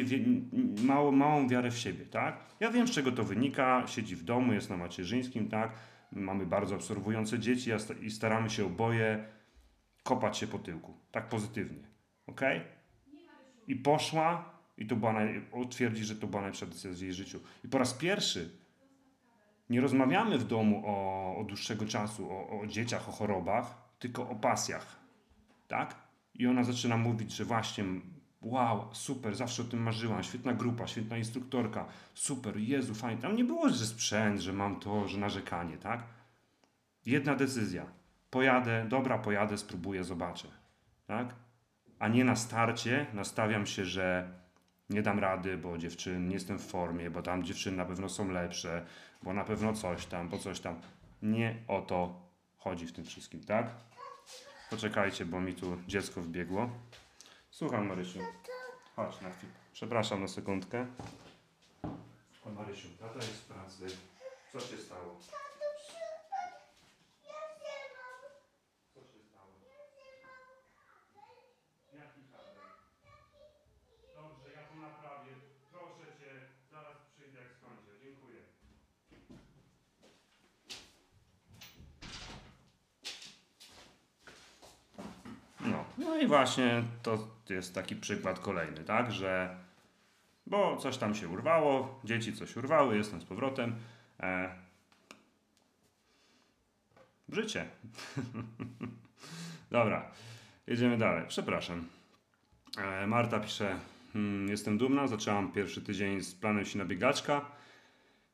mało, małą wiarę w siebie, tak? Ja wiem, z czego to wynika, siedzi w domu, jest na macierzyńskim, tak? Mamy bardzo obserwujące dzieci i staramy się oboje kopać się po tyłku, tak pozytywnie, ok? I poszła i to była, naj... twierdzi, że to była najlepsza decyzja w jej życiu. I po raz pierwszy nie rozmawiamy w domu o, o dłuższego czasu, o, o dzieciach, o chorobach, tylko o pasjach, tak? I ona zaczyna mówić, że właśnie wow, super, zawsze o tym marzyłam, świetna grupa, świetna instruktorka, super, Jezu, fajnie. Tam nie było, że sprzęt, że mam to, że narzekanie, tak? Jedna decyzja. Pojadę, dobra, pojadę, spróbuję, zobaczę, tak? A nie na starcie nastawiam się, że nie dam rady, bo dziewczyn nie jestem w formie, bo tam dziewczyny na pewno są lepsze, bo na pewno coś tam, bo coś tam. Nie o to chodzi w tym wszystkim, tak? Poczekajcie, bo mi tu dziecko wbiegło. Słucham, Marysiu. Chodź na chwilę. Przepraszam na sekundkę. O, Marysiu, tata jest w pracy. Co się stało? Co się stało? Jaki kabel? Dobrze, ja to naprawię. Proszę cię, zaraz przyjdę jak skończę. Dziękuję. No, i właśnie to jest taki przykład kolejny, tak, że bo coś tam się urwało, dzieci coś urwały, jestem z powrotem. E, życie. Dobra, jedziemy dalej. Przepraszam. E, Marta pisze, hmm, jestem dumna, zaczęłam pierwszy tydzień z planem się na biegaczka.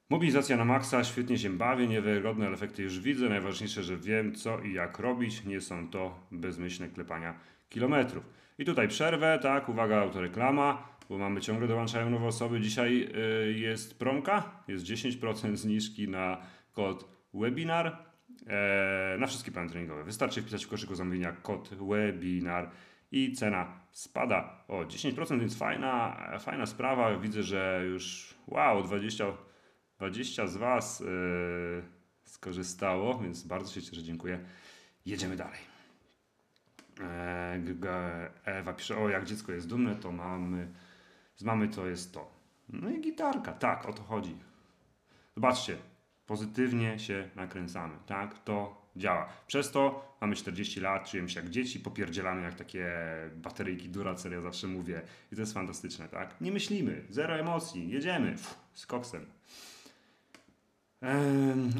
Mobilizacja na maksa, świetnie się bawię, niewiarygodne efekty już widzę. Najważniejsze, że wiem co i jak robić. Nie są to bezmyślne klepania kilometrów. I tutaj przerwę, tak, uwaga, autoreklama, bo mamy ciągle dołączają nowe osoby. Dzisiaj y, jest promka, jest 10% zniżki na kod webinar e, na wszystkie plany treningowe. Wystarczy wpisać w koszyku zamówienia kod webinar i cena spada o 10%, więc fajna, fajna sprawa. Widzę, że już wow, 20 20 z Was yy, skorzystało, więc bardzo się cieszę, dziękuję. Jedziemy dalej. E, Ewa pisze, o jak dziecko jest dumne, to mamy, z mamy to jest to. No i gitarka, tak, o to chodzi. Zobaczcie, pozytywnie się nakręcamy, tak, to działa. Przez to mamy 40 lat, czujemy się jak dzieci, popierdzielamy jak takie bateryjki Duracell, ja zawsze mówię. I to jest fantastyczne, tak? Nie myślimy, zero emocji, jedziemy, Pff, z koksem.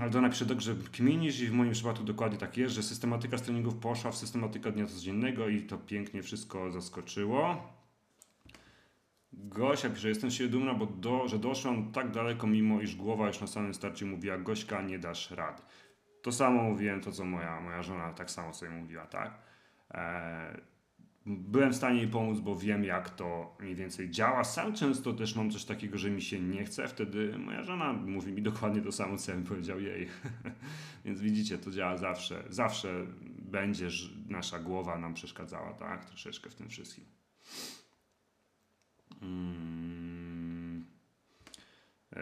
Aldona pisze dobrze kminisz i w moim przypadku dokładnie tak jest, że systematyka treningów poszła w systematykę dnia codziennego i to pięknie wszystko zaskoczyło. Gosia pisze, jestem się dumna, bo do, że doszłam tak daleko, mimo iż głowa już na samym starcie mówiła, Gośka, nie dasz rady. To samo mówiłem, to co moja, moja żona tak samo sobie mówiła, tak? Eee, byłem w stanie jej pomóc, bo wiem, jak to mniej więcej działa. Sam często też mam coś takiego, że mi się nie chce. Wtedy moja żona mówi mi dokładnie to samo, co ja bym powiedział jej. Więc widzicie, to działa zawsze. Zawsze będzie nasza głowa nam przeszkadzała, tak? Troszeczkę w tym wszystkim. Hmm.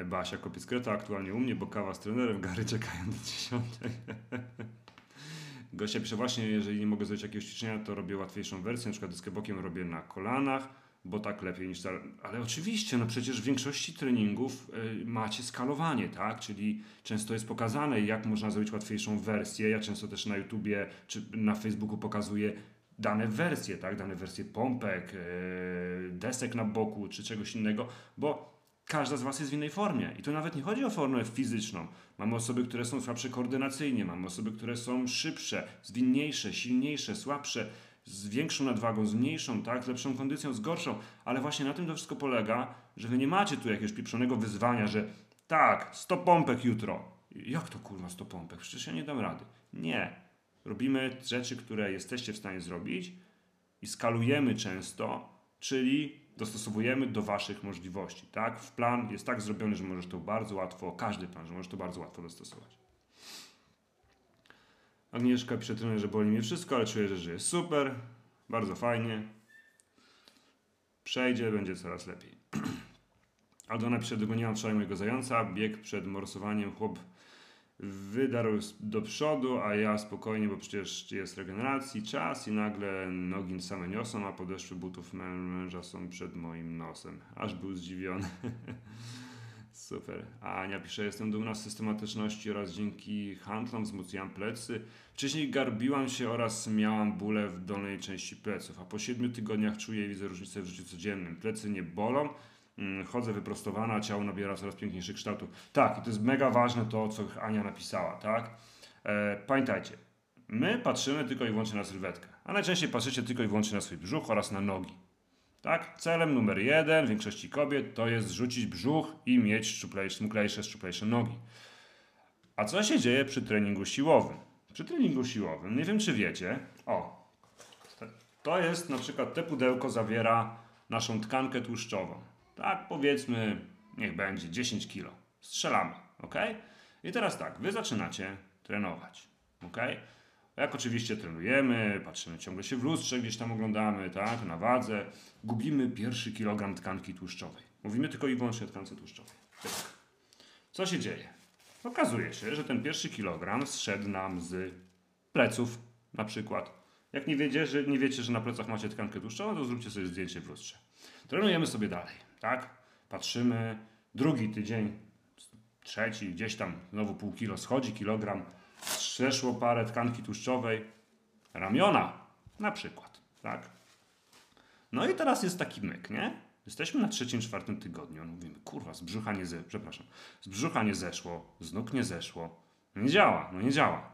Basia Kopiec-Kreta aktualnie u mnie, bo kawa z trenerem, Gary czekają do dziesiątej. Gosia pisze właśnie, jeżeli nie mogę zrobić jakiegoś ćwiczenia, to robię łatwiejszą wersję, na przykład dyskę bokiem robię na kolanach, bo tak lepiej niż... Ale oczywiście, no przecież w większości treningów y, macie skalowanie, tak? Czyli często jest pokazane, jak można zrobić łatwiejszą wersję. Ja często też na YouTubie czy na Facebooku pokazuję dane wersje, tak? Dane wersje pompek, y, desek na boku czy czegoś innego, bo każda z Was jest w innej formie. I to nawet nie chodzi o formę fizyczną. Mamy osoby, które są słabsze koordynacyjnie, mamy osoby, które są szybsze, zwinniejsze, silniejsze, słabsze, z większą nadwagą, z mniejszą, tak, z lepszą kondycją, z gorszą, ale właśnie na tym to wszystko polega, że wy nie macie tu jakiegoś pieprzonego wyzwania, że tak, 100 pompek jutro. Jak to kurwa 100 pompek? Przecież ja nie dam rady. Nie. Robimy rzeczy, które jesteście w stanie zrobić i skalujemy często, czyli dostosowujemy do waszych możliwości, tak? W plan jest tak zrobiony, że możesz to bardzo łatwo, każdy plan, że możesz to bardzo łatwo dostosować. Agnieszka pisze trener, że boli mnie wszystko, ale czuję, że jest super. Bardzo fajnie. Przejdzie, będzie coraz lepiej. Aldona pisze, dogoniłam wczoraj mojego zająca. Bieg przed morsowaniem. Chłop wydarł do przodu, a ja spokojnie, bo przecież jest regeneracji, czas i nagle nogi same niosą, a podeszwy butów męża są przed moim nosem. Aż był zdziwiony. Super. A Ania pisze, jestem dumna z systematyczności oraz dzięki handlom wzmocniłam plecy. Wcześniej garbiłam się oraz miałam bóle w dolnej części pleców, a po 7 tygodniach czuję i widzę różnicę w życiu codziennym. Plecy nie bolą, chodzę wyprostowana, ciało nabiera coraz piękniejszych kształtów. Tak, i to jest mega ważne to, co Ania napisała, tak? E, pamiętajcie, my patrzymy tylko i wyłącznie na sylwetkę, a najczęściej patrzycie tylko i wyłącznie na swój brzuch oraz na nogi. Tak? Celem numer jeden większości kobiet to jest zrzucić brzuch i mieć szczuplejsze, smuklejsze, szczuplejsze nogi. A co się dzieje przy treningu siłowym? Przy treningu siłowym, nie wiem czy wiecie, o, to jest na przykład te pudełko zawiera naszą tkankę tłuszczową. Tak, powiedzmy, niech będzie 10 kg. Strzelamy, ok? I teraz tak, wy zaczynacie trenować, ok? Jak oczywiście trenujemy, patrzymy ciągle się w lustrze, gdzieś tam oglądamy, tak, na wadze, gubimy pierwszy kilogram tkanki tłuszczowej. Mówimy tylko i wyłącznie o tkance tłuszczowej. Tak. Co się dzieje? Okazuje się, że ten pierwszy kilogram zszedł nam z pleców na przykład. Jak nie wiecie, że, nie wiecie, że na plecach macie tkankę tłuszczową, to zróbcie sobie zdjęcie w lustrze. Trenujemy sobie dalej, tak? Patrzymy, drugi tydzień, trzeci, gdzieś tam znowu pół kilo schodzi, kilogram, przeszło parę tkanki tłuszczowej, ramiona na przykład, tak? No i teraz jest taki myk, nie? Jesteśmy na trzecim, czwartym tygodniu. Mówimy, kurwa, z brzucha nie ze... przepraszam, z brzucha nie zeszło, z nóg nie zeszło. No nie działa, no nie działa.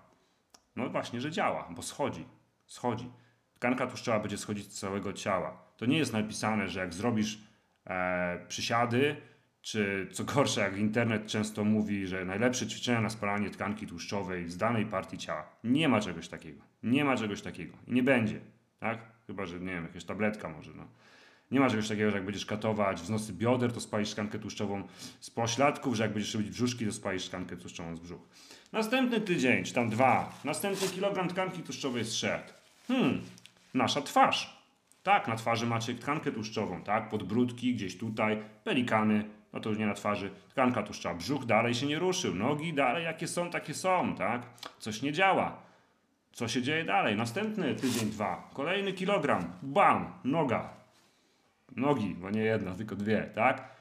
No właśnie, że działa, bo schodzi, schodzi. Tkanka tłuszczowa będzie schodzić z całego ciała. To nie jest napisane, że jak zrobisz e, przysiady, czy co gorsze, jak internet często mówi, że najlepsze ćwiczenia na spalanie tkanki tłuszczowej z danej partii ciała. Nie ma czegoś takiego. Nie ma czegoś takiego. I nie będzie. Tak? Chyba, że nie wiem, jakaś tabletka może. No. Nie ma czegoś takiego, że jak będziesz katować wznosy bioder, to spalisz tkankę tłuszczową z pośladków, że jak będziesz robić brzuszki, to spalisz tkankę tłuszczową z brzuch. Następny tydzień, czy tam dwa, następny kilogram tkanki tłuszczowej zszedł. Hmm, nasza twarz. Tak, na twarzy macie tkankę tłuszczową, tak, podbródki, gdzieś tutaj, pelikany, no to już nie na twarzy, tkanka tłuszczowa, brzuch dalej się nie ruszył, nogi dalej jakie są, takie są, tak, coś nie działa. Co się dzieje dalej? Następny tydzień, dwa, kolejny kilogram, bam, noga, nogi, bo nie jedna, tylko dwie, tak?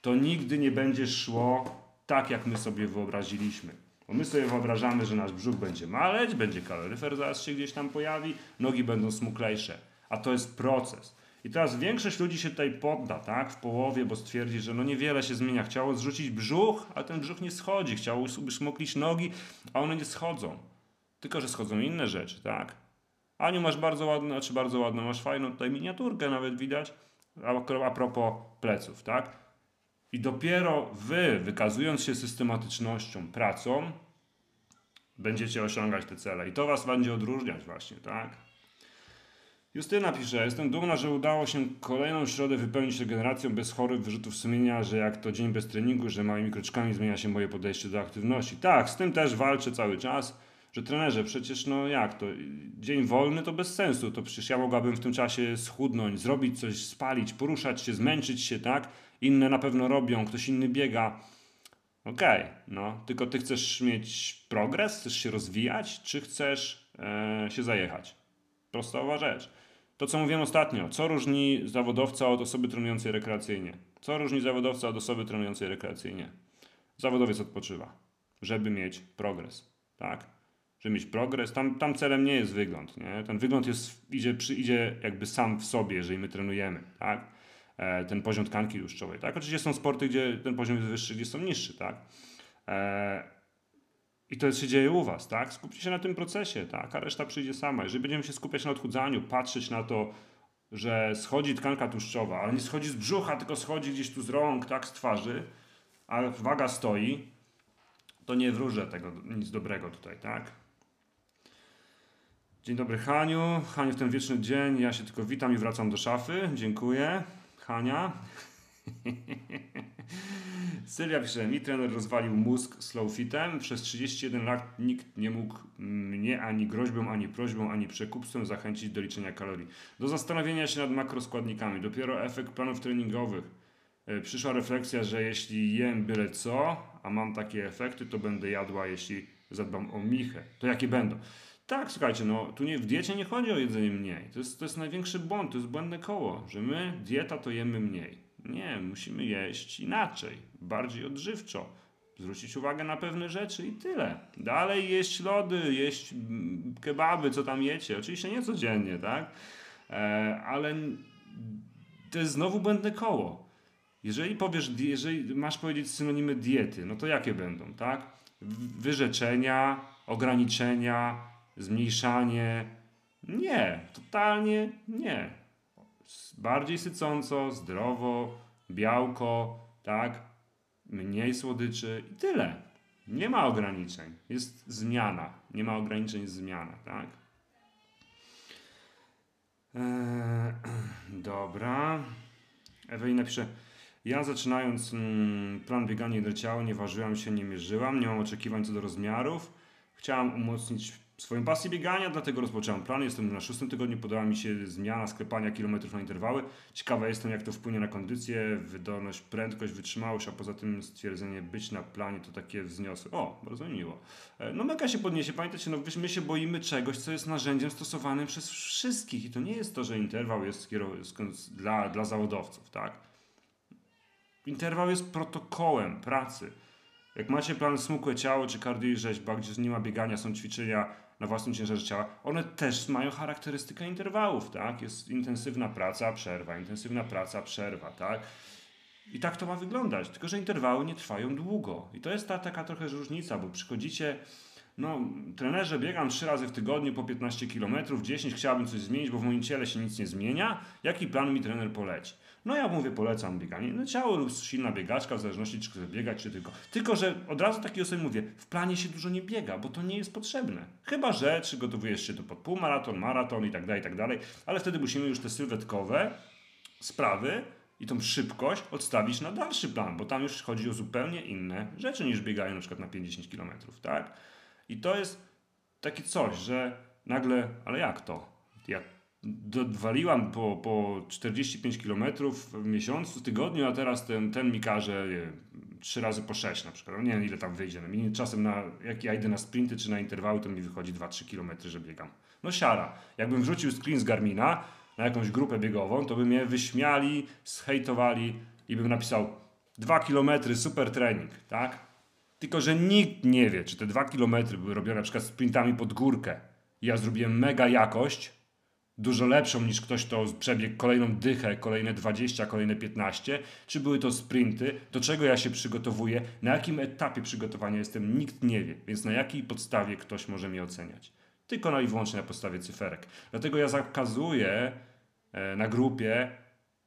To nigdy nie będzie szło tak, jak my sobie wyobraziliśmy. Bo my sobie wyobrażamy, że nasz brzuch będzie maleć, będzie kaloryfer zaraz się gdzieś tam pojawi, nogi będą smuklejsze. A to jest proces. I teraz większość ludzi się tutaj podda, tak, w połowie, bo stwierdzi, że no niewiele się zmienia. Chciało zrzucić brzuch, a ten brzuch nie schodzi. Chciało sobie smuklić nogi, a one nie schodzą. Tylko, że schodzą inne rzeczy, tak? Aniu, masz bardzo ładną, znaczy bardzo ładną, masz fajną tutaj miniaturkę nawet widać a propos pleców, tak? I dopiero wy, wykazując się systematycznością, pracą, będziecie osiągać te cele. I to was będzie odróżniać właśnie, tak? Justyna pisze, jestem dumna, że udało się kolejną środę wypełnić regeneracją bez chorych wyrzutów sumienia, że jak to dzień bez treningu, że małymi kroczkami zmienia się moje podejście do aktywności. Tak, z tym też walczę cały czas że trenerze, przecież no jak to, dzień wolny to bez sensu, to przecież ja mogłabym w tym czasie schudnąć, zrobić coś, spalić, poruszać się, zmęczyć się, tak? Inne na pewno robią, ktoś inny biega. Okej, okay, no, tylko ty chcesz mieć progres, chcesz się rozwijać, czy chcesz e, się zajechać? Prosta rzecz. To, co mówiłem ostatnio, co różni zawodowca od osoby trenującej rekreacyjnie? Co różni zawodowca od osoby trenującej rekreacyjnie? Zawodowiec odpoczywa, żeby mieć progres, tak? Żeby mieć progres, tam, tam celem nie jest wygląd, nie? Ten wygląd jest, idzie, przy, idzie jakby sam w sobie, jeżeli my trenujemy, tak? E, ten poziom tkanki tłuszczowej, tak? Oczywiście są sporty, gdzie ten poziom jest wyższy, gdzie są niższy, tak? E, i to się dzieje u Was, tak? Skupcie się na tym procesie, tak? A reszta przyjdzie sama. Jeżeli będziemy się skupiać na odchudzaniu, patrzeć na to, że schodzi tkanka tłuszczowa, ale nie schodzi z brzucha, tylko schodzi gdzieś tu z rąk, tak, z twarzy, a waga stoi, to nie wróżę tego nic dobrego tutaj, tak? Dzień dobry Haniu. Haniu w ten wieczny dzień. Ja się tylko witam i wracam do szafy. Dziękuję. Hania. Sylwia pisze, mi trener rozwalił mózg slowfitem. Przez 31 lat nikt nie mógł mnie ani groźbą, ani prośbą, ani przekupstwem zachęcić do liczenia kalorii. Do zastanowienia się nad makroskładnikami. Dopiero efekt planów treningowych. E, przyszła refleksja, że jeśli jem byle co, a mam takie efekty, to będę jadła, jeśli zadbam o michę. To jakie będą? Tak, słuchajcie, no tu nie, w diecie nie chodzi o jedzenie mniej. To jest, to jest największy błąd, to jest błędne koło, że my dieta to jemy mniej. Nie, musimy jeść inaczej, bardziej odżywczo. Zwrócić uwagę na pewne rzeczy i tyle. Dalej jeść lody, jeść mm, kebaby, co tam jecie. Oczywiście nie codziennie, tak? E, ale to jest znowu błędne koło. Jeżeli powiesz, jeżeli masz powiedzieć synonimy diety, no to jakie będą, tak? Wyrzeczenia, ograniczenia, zmniejszanie. Nie, totalnie nie bardziej sycąco, zdrowo, białko, tak, mniej słodyczy i tyle. Nie ma ograniczeń. Jest zmiana. Nie ma ograniczeń, jest zmiana, tak? Eee, dobra. Ewelina pisze, ja zaczynając mm, plan biegania do ciała, nie ważyłam się, nie mierzyłam, nie mam oczekiwań co do rozmiarów. Chciałam umocnić swoją pasję biegania, dlatego rozpocząłem plan. Jestem na szóstym tygodniu, podała mi się zmiana sklepania kilometrów na interwały. Ciekawa jestem, jak to wpłynie na kondycję, wydolność, prędkość, wytrzymałość, a poza tym stwierdzenie być na planie to takie wzniosłe. O, bardzo miło. E, no mega się podniesie. Pamiętajcie, no my się boimy czegoś, co jest narzędziem stosowanym przez wszystkich i to nie jest to, że interwał jest dla, dla zawodowców, tak? Interwał jest protokołem pracy. Jak macie plan smukłe ciało czy cardio i rzeźba, gdzie nie ma biegania, są ćwiczenia na własnym ciężarze ciała, one też mają charakterystykę interwałów, tak? Jest intensywna praca, przerwa, intensywna praca, przerwa, tak? I tak to ma wyglądać, tylko że interwały nie trwają długo. I to jest ta taka trochę różnica, bo przychodzicie, no, trenerze, biegam trzy razy w tygodniu po 15 km, 10 chciałbym coś zmienić, bo w moim ciele się nic nie zmienia. Jaki plan mi trener poleci? No ja mówię, polecam bieganie. No ciało lub silna biegaczka, w zależności czy chce biegać, czy tylko. Tylko, że od razu takiej osobie mówię, w planie się dużo nie biega, bo to nie jest potrzebne. Chyba, że przygotowujesz się do pod półmaraton, maraton i tak dalej, i tak dalej, ale wtedy musimy już te sylwetkowe sprawy i tą szybkość odstawić na dalszy plan, bo tam już chodzi o zupełnie inne rzeczy niż biegają na przykład na 50 km, tak? I to jest takie coś, że nagle, ale jak to? Ja dowaliłam po, po 45 km w miesiącu, w tygodniu, a teraz ten, ten mi każe trzy razy po 6 na przykład. No nie wiem ile tam wyjdzie. No, czasem na, jak ja idę na sprinty czy na interwały, to mi wychodzi 2-3 km, że biegam. No siara. Jakbym wrzucił screen z Garmina na jakąś grupę biegową, to by mnie wyśmiali, zhejtowali i bym napisał 2 km, super trening, tak? Tylko, że nikt nie wie, czy te 2 km były robione na przykład sprintami pod górkę. Ja zrobiłem mega jakość, dużo lepszą niż ktoś, kto przebiegł kolejną dychę, kolejne 20, kolejne 15, czy były to sprinty, do czego ja się przygotowuję, na jakim etapie przygotowania jestem, nikt nie wie, więc na jakiej podstawie ktoś może mnie oceniać. Tylko no i wyłącznie na podstawie cyferek. Dlatego ja zakazuję e, na grupie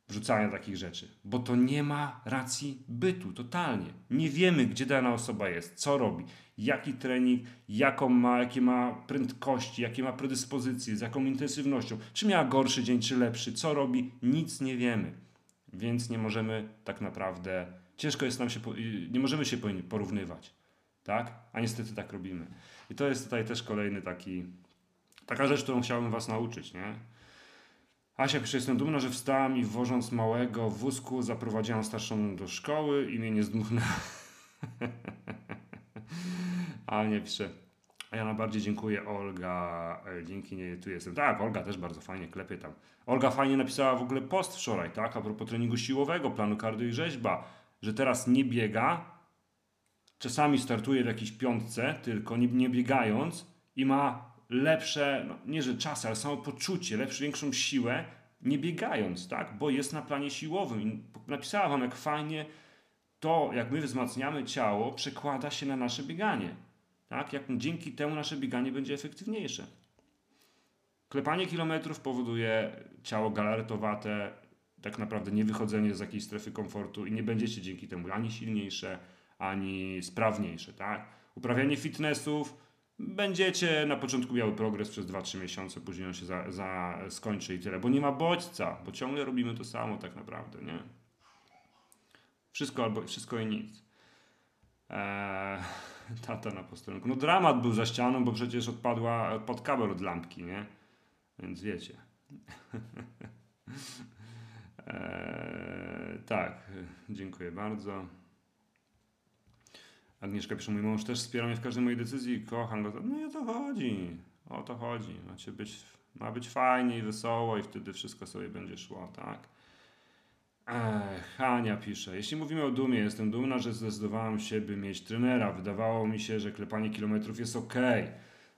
wrzucania takich rzeczy, bo to nie ma racji bytu, totalnie. Nie wiemy, gdzie dana osoba jest, co robi, jaki trening, jaką ma, jakie ma prędkości, jakie ma predyspozycje, z jaką intensywnością, czy miała gorszy dzień, czy lepszy, co robi, nic nie wiemy. Więc nie możemy tak naprawdę, ciężko jest nam się, nie możemy się porównywać, tak? A niestety tak robimy. I to jest tutaj też kolejny taki, taka rzecz, którą chciałbym Was nauczyć, nie? Asia pisze, jestem dumna, że wstałam i wożąc małego w wózku zaprowadziłam starszą do szkoły i mnie nie zdmuchnęła. A nie pisze, A ja najbardziej dziękuję Olga, e, dzięki niej tu jestem. Tak, Olga też bardzo fajnie klepie tam. Olga fajnie napisała w ogóle post wczoraj, tak, a propos treningu siłowego, planu kardio i rzeźba, że teraz nie biega, czasami startuje w jakiejś piątce, tylko nie, nie biegając i ma lepsze, no, nie że czasy, ale samopoczucie, lepszą, większą siłę, nie biegając, tak, bo jest na planie siłowym. I napisała wam, jak fajnie to, jak my wzmacniamy ciało, przekłada się na nasze bieganie. Tak? Jak dzięki temu nasze bieganie będzie efektywniejsze. Klepanie kilometrów powoduje ciało galaretowate, tak naprawdę nie wychodzenie z jakiejś strefy komfortu i nie będziecie dzięki temu ani silniejsze, ani sprawniejsze. Tak? Uprawianie fitnessów, będziecie na początku miały progres przez 2-3 miesiące, później on się za, za skończy i tyle, bo nie ma bodźca, bo ciągle robimy to samo tak naprawdę, nie? Wszystko albo wszystko i nic. Eee, tata na posterunku. No dramat był za ścianą, bo przecież odpadła pod kabel od lampki, nie? Więc wiecie. eee, tak, dziękuję bardzo. Agnieszka pisze, mój mąż też wspiera mnie w każdej mojej decyzji, kocham go. No i o to chodzi, o to chodzi. Macie być, ma być fajnie i wesoło i wtedy wszystko sobie będzie szło, tak? Ech, Hania pisze, jeśli mówimy o dumie, jestem dumna, że zdecydowałam się, by mieć trenera. Wydawało mi się, że klepanie kilometrów jest ok,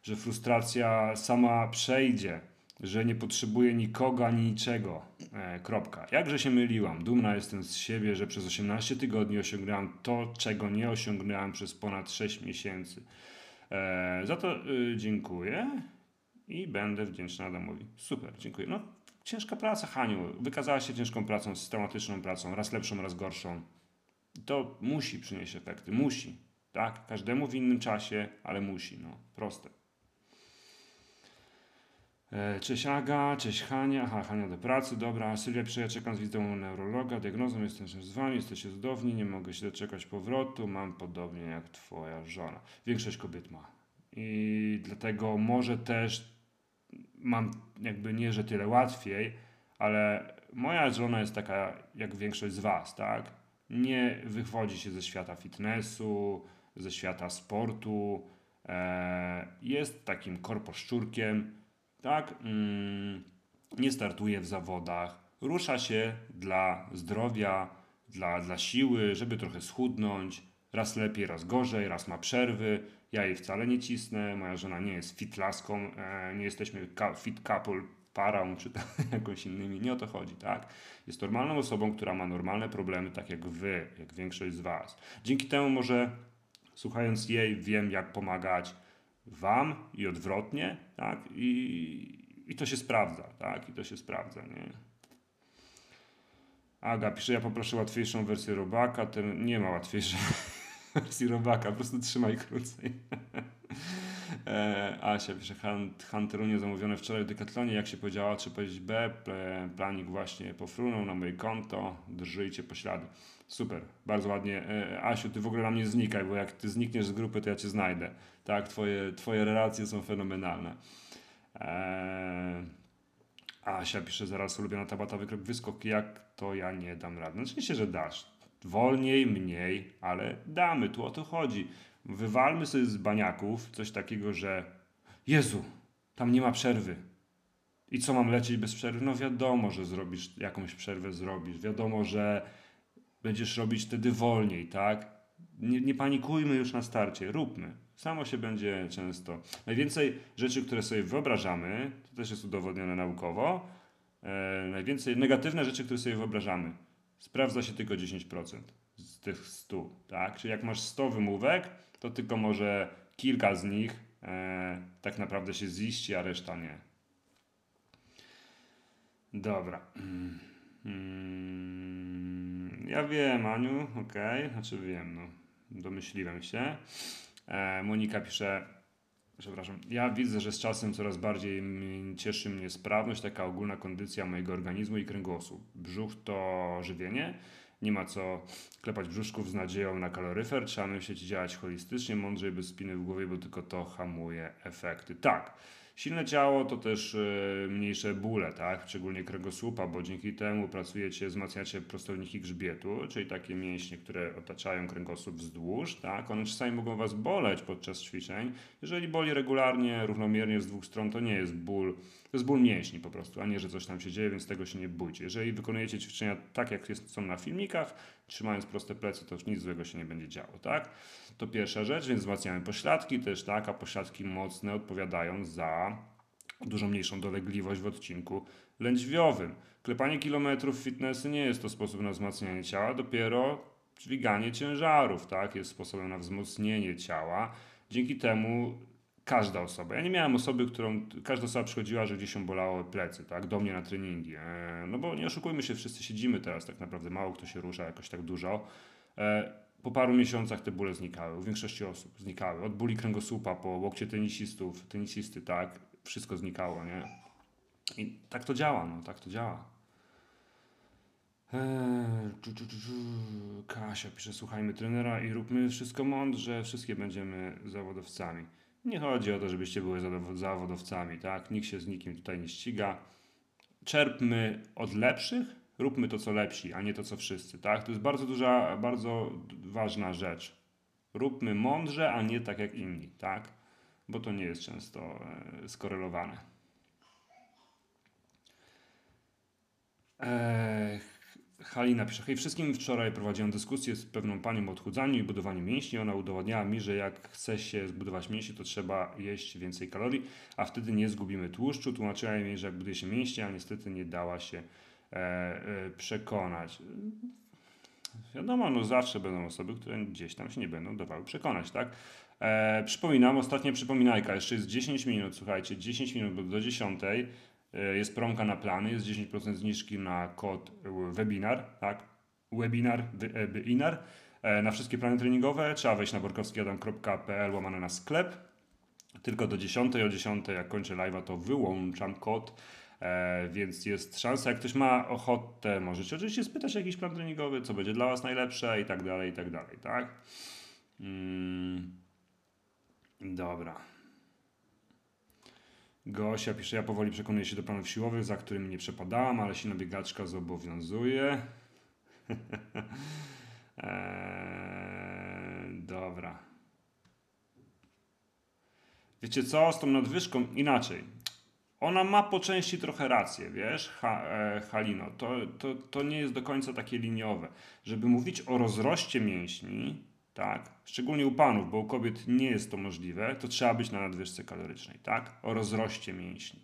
że frustracja sama przejdzie, że nie potrzebuję nikogo ani niczego. E, kropka. Jakże się myliłam. Dumna jestem z siebie, że przez 18 tygodni osiągnęłam to, czego nie osiągnęłam przez ponad 6 miesięcy. E, za to y, dziękuję i będę wdzięczna Adamowi. Super, dziękuję. No, ciężka praca, Haniu. Wykazała się ciężką pracą, systematyczną pracą, raz lepszą, raz gorszą. To musi przynieść efekty, musi. Tak? Każdemu w innym czasie, ale musi. No, proste. E, Cześć Aga, cześć Hania. Hania do pracy, dobra. Sylwia pisze, ja czekam z wizytą u neurologa, diagnozą, jestem z wami, jesteście cudowni, nie mogę się doczekać powrotu, mam podobnie jak twoja żona. Większość kobiet ma. I dlatego może też mam jakby nie, że tyle łatwiej, ale moja żona jest taka jak większość z was, tak? Nie wychodzi się ze świata fitnessu, ze świata sportu, e, jest takim korposzczurkiem, tak? Mm, nie startuje w zawodach, rusza się dla zdrowia, dla, dla siły, żeby trochę schudnąć, raz lepiej, raz gorzej, raz ma przerwy, ja jej wcale nie cisnę, moja żona nie jest fit laską, e, nie jesteśmy fit couple parą czy tam jakąś innymi, nie o to chodzi, tak? Jest normalną osobą, która ma normalne problemy, tak jak wy, jak większość z was. Dzięki temu może słuchając jej wiem jak pomagać wam i odwrotnie, tak? I, i to się sprawdza, tak? I to się sprawdza, nie? Aga pisze, ja poproszę łatwiejszą wersję robaka, ten nie ma łatwiejszej wersji robaka, po prostu trzymaj krócej. e, Asia pisze, Hunterunie zamówione wczoraj w Decathlonie, jak się powiedziała, czy powiedzieć B, planik właśnie pofrunął na moje konto, drżyjcie poślady. Super, bardzo ładnie. E, Asiu, ty w ogóle na mnie znikaj, bo jak ty znikniesz z grupy, to ja cię znajdę. Tak, twoje, twoje relacje są fenomenalne. Eee, Asia pisze zaraz ulubiona tabata wykrok wyskok, jak to ja nie dam rady. No, oczywiście, że dasz. Wolniej, mniej, ale damy, tu o to chodzi. Wywalmy sobie z baniaków coś takiego, że Jezu, tam nie ma przerwy. I co mam lecieć bez przerwy? No wiadomo, że zrobisz jakąś przerwę, zrobisz. Wiadomo, że będziesz robić wtedy wolniej, tak? Nie, nie panikujmy już na starcie, róbmy. Samo się będzie często. Najwięcej rzeczy, które sobie wyobrażamy, to też jest udowodnione naukowo, e, najwięcej negatywne rzeczy, które sobie wyobrażamy, sprawdza się tylko 10% z tych 100, tak? Czyli jak masz 100 wymówek, to tylko może kilka z nich e, tak naprawdę się ziści, a reszta nie. Dobra. Mm, ja wiem, Aniu, okej, okay. znaczy wiem, no, domyśliłem się. E, Monika pisze, przepraszam, ja widzę, że z czasem coraz bardziej cieszy mnie sprawność, taka ogólna kondycja mojego organizmu i kręgosłup. Brzuch to żywienie, nie ma co klepać brzuszków z nadzieją na kaloryfer, trzeba myśleć i działać holistycznie, mądrzej, bez spiny w głowie, bo tylko to hamuje efekty. Tak, Silne ciało to też y, mniejsze bóle, tak? Szczególnie kręgosłupa, bo dzięki temu pracujecie, wzmacniacie prostowniki grzbietu, czyli takie mięśnie, które otaczają kręgosłup wzdłuż, tak? One czasami mogą Was boleć podczas ćwiczeń. Jeżeli boli regularnie, równomiernie z dwóch stron, to nie jest ból, to jest ból mięśni po prostu, a nie, że coś tam się dzieje, więc tego się nie bójcie. Jeżeli wykonujecie ćwiczenia tak, jak są na filmikach, trzymając proste plecy, to nic złego się nie będzie działo, tak? To pierwsza rzecz, więc wzmacniamy pośladki też, tak? A pośladki mocne odpowiadają za dużo mniejszą dolegliwość w odcinku lędźwiowym. Klepanie kilometrów fitnessy nie jest to sposób na wzmacnianie ciała, dopiero dźwiganie ciężarów, tak? Jest sposobem na wzmocnienie ciała. Dzięki temu każda osoba. Ja nie miałem osoby, którą każda osoba przychodziła, że gdzieś się bolało plecy, tak, do mnie na treningi. E, no bo nie oszukujmy się, wszyscy siedzimy teraz tak naprawdę, mało kto się rusza jakoś tak dużo. Po paru miesiącach te bóle znikały, u większości osób znikały. Od bóli kręgosłupa po łokcie tenisistów, tenisisty, tak, wszystko znikało, nie? I tak to działa, no, tak to działa. Eee, Kasia pisze, słuchajmy trenera i róbmy wszystko mądrze, wszystkie będziemy zawodowcami. Nie chodzi o to, żebyście były zawodowcami, tak? Nikt się z nikim tutaj nie ściga. Czerpmy od lepszych, róbmy to, co lepsi, a nie to, co wszyscy, tak? To jest bardzo duża, bardzo ważna rzecz. Róbmy mądrze, a nie tak jak inni, tak? Bo to nie jest często e, skorelowane. Eee, Halina pisze, hej wszystkim, wczoraj prowadziłem dyskusję z pewną panią o odchudzaniu i budowaniu mięśni. Ona udowodniała mi, że jak chce się zbudować mięśnie, to trzeba jeść więcej kalorii, a wtedy nie zgubimy tłuszczu. Tłumaczyła mi, że jak buduje się mięśnie, a niestety nie dała się przekonać. Wiadomo, no zawsze będą osoby, które gdzieś tam się nie będą dawały przekonać, tak? E, przypominam, ostatnia przypominajka, jeszcze jest 10 minut, słuchajcie, 10 minut, do 10 E, jest promka na plany, jest 10% zniżki na kod webinar, tak? Webinar, webinar e, na wszystkie plany treningowe. Trzeba wejść na borkowskiadam.pl łamane na sklep. Tylko do 10, o 10 jak kończę live'a to wyłączam kod, e, więc jest szansa, jak ktoś ma ochotę, możecie oczywiście spytać jakiś plan treningowy, co będzie dla Was najlepsze i tak dalej, i tak dalej, tak? Mm. Dobra. Gosia pisze, ja powoli przekonuję się do planów siłowych, za którymi nie przepadałam, ale silna biegaczka zobowiązuje. eee, dobra. Wiecie co, z tą nadwyżką inaczej. Ona ma po części trochę rację, wiesz, ha, e, Halino. To, to, to nie jest do końca takie liniowe. Żeby mówić o rozroście mięśni, tak? Szczególnie u panów, bo u kobiet nie jest to możliwe, to trzeba być na nadwyżce kalorycznej, tak? O rozroście mięśni.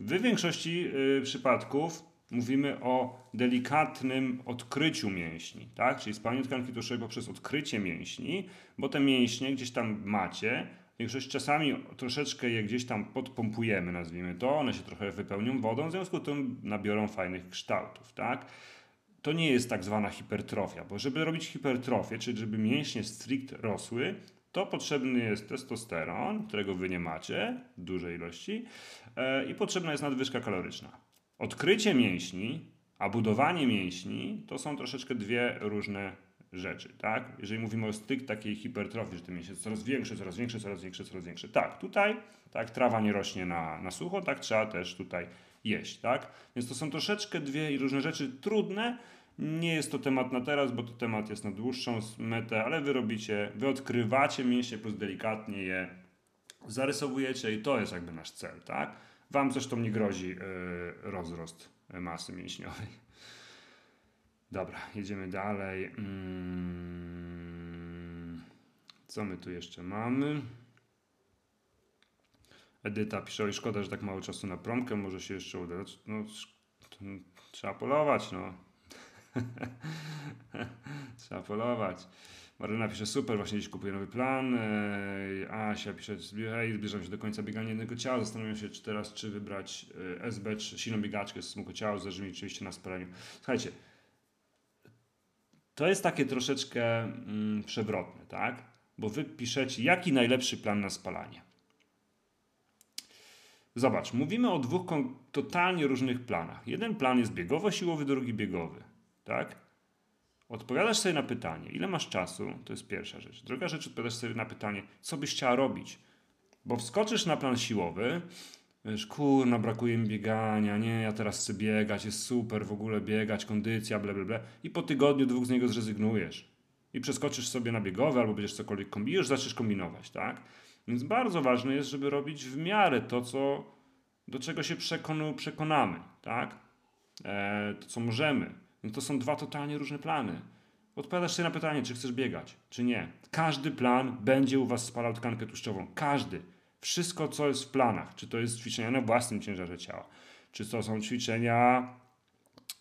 W większości y, przypadków mówimy o delikatnym odkryciu mięśni, tak? Czyli spalanie tkanki tłuszczowej poprzez odkrycie mięśni, bo te mięśnie gdzieś tam macie, większość czasami troszeczkę je gdzieś tam podpompujemy, nazwijmy to, one się trochę wypełnią wodą, w związku z tym nabiorą fajnych kształtów, tak? to nie jest tak zwana hipertrofia, bo żeby robić hipertrofię, czyli żeby mięśnie stricte rosły, to potrzebny jest testosteron, którego wy nie macie dużej ilości e, i potrzebna jest nadwyżka kaloryczna. Odkrycie mięśni, a budowanie mięśni to są troszeczkę dwie różne rzeczy, tak? Jeżeli mówimy o styk takiej hipertrofii, że te mięśnie są coraz większe, coraz większe, coraz większe, coraz większe. Tak, tutaj, tak, trawa nie rośnie na, na sucho, tak trzeba też tutaj jeść, tak? Więc to są troszeczkę dwie różne rzeczy trudne. Nie jest to temat na teraz, bo to temat jest na dłuższą metę, ale wy robicie, wy odkrywacie mięśnie plus delikatnie je zarysowujecie i to jest jakby nasz cel, tak? Wam zresztą nie grozi yy, rozrost masy mięśniowej. Dobra, jedziemy dalej. Mm, co my tu jeszcze mamy? Edyta pisze, oj szkoda, że tak mało czasu na promkę, może się jeszcze uda. No, trzeba polować, no. trzeba polować. Maryna pisze, super, właśnie dziś kupuję nowy plan. Asia pisze, hej, zbliżam się do końca biegania jednego ciała. Zastanawiam się, czy teraz, czy wybrać e, SB, czy silną biegaczkę z smukłego ciała, zależy mi oczywiście na spaleniu. Słuchajcie, to jest takie troszeczkę mm, przewrotne, tak? Bo wy piszecie, jaki najlepszy plan na spalanie. Zobacz, mówimy o dwóch totalnie różnych planach. Jeden plan jest biegowo-siłowy, drugi biegowy. Tak? Odpowiadasz sobie na pytanie, ile masz czasu, to jest pierwsza rzecz. Druga rzecz, odpowiadasz sobie na pytanie, co byś chciała robić. Bo wskoczysz na plan siłowy, Wiesz, kurna, brakuje mi biegania, nie, ja teraz chcę biegać, jest super, w ogóle biegać, kondycja, bla, bla, bla. I po tygodniu, dwóch z niego zrezygnujesz. I przeskoczysz sobie na biegowe, albo będziesz cokolwiek kombinować, już zaczniesz kombinować, tak? Więc bardzo ważne jest, żeby robić w miarę to, co, do czego się przekonu, przekonamy, tak? E, to, co możemy. No to są dwa totalnie różne plany. Odpowiadasz sobie na pytanie, czy chcesz biegać, czy nie. Każdy plan będzie u Was spalał tkankę tłuszczową. Każdy. Wszystko, co jest w planach. Czy to jest ćwiczenia na własnym ciężarze ciała, czy to są ćwiczenia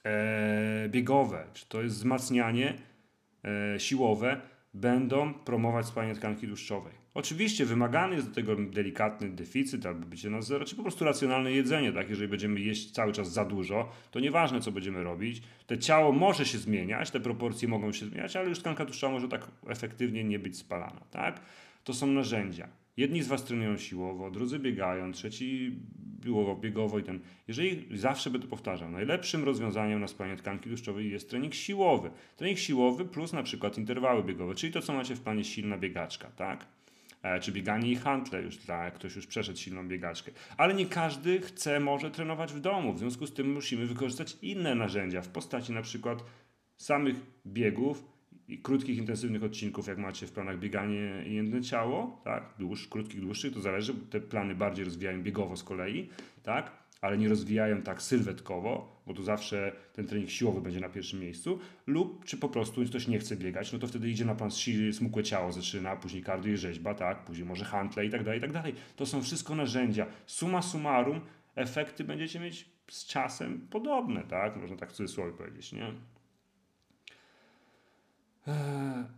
e, biegowe, czy to jest wzmacnianie e, siłowe, będą promować spalanie tkanki tłuszczowej. Oczywiście wymagany jest do tego delikatny deficyt albo bycie na zero, czy po prostu racjonalne jedzenie. Tak? Jeżeli będziemy jeść cały czas za dużo, to nieważne co będziemy robić. Te ciało może się zmieniać, te proporcje mogą się zmieniać, ale już tkanka tłuszczowa może tak efektywnie nie być spalana. Tak? To są narzędzia. Jedni z Was trenują siłowo, drudzy biegają, trzeci biegowo, biegowo i ten. Jeżeli zawsze będę powtarzał, najlepszym rozwiązaniem na spalanie tkanki tłuszczowej jest trening siłowy. Trening siłowy plus na przykład interwały biegowe, czyli to, co macie w planie silna biegaczka, tak? E, czy bieganie i hantle już dla ktoś już przeszedł silną biegaczkę. Ale nie każdy chce, może trenować w domu. W związku z tym musimy wykorzystać inne narzędzia w postaci na przykład samych biegów krótkich, intensywnych odcinków, jak macie w planach bieganie i jedno ciało, tak? Dłuż, krótkich, dłuższych, to zależy, te plany bardziej rozwijają biegowo z kolei, tak? ale nie rozwijają tak sylwetkowo, bo tu zawsze ten trening siłowy będzie na pierwszym miejscu, lub czy po prostu ktoś nie chce biegać, no to wtedy idzie na plan smukłe ciało, zaczyna, później kardio i rzeźba, tak, później może hantle i tak dalej, i tak dalej. To są wszystko narzędzia. Suma summarum, efekty będziecie mieć z czasem podobne, tak, można tak w cudzysłowie powiedzieć, nie? Eee,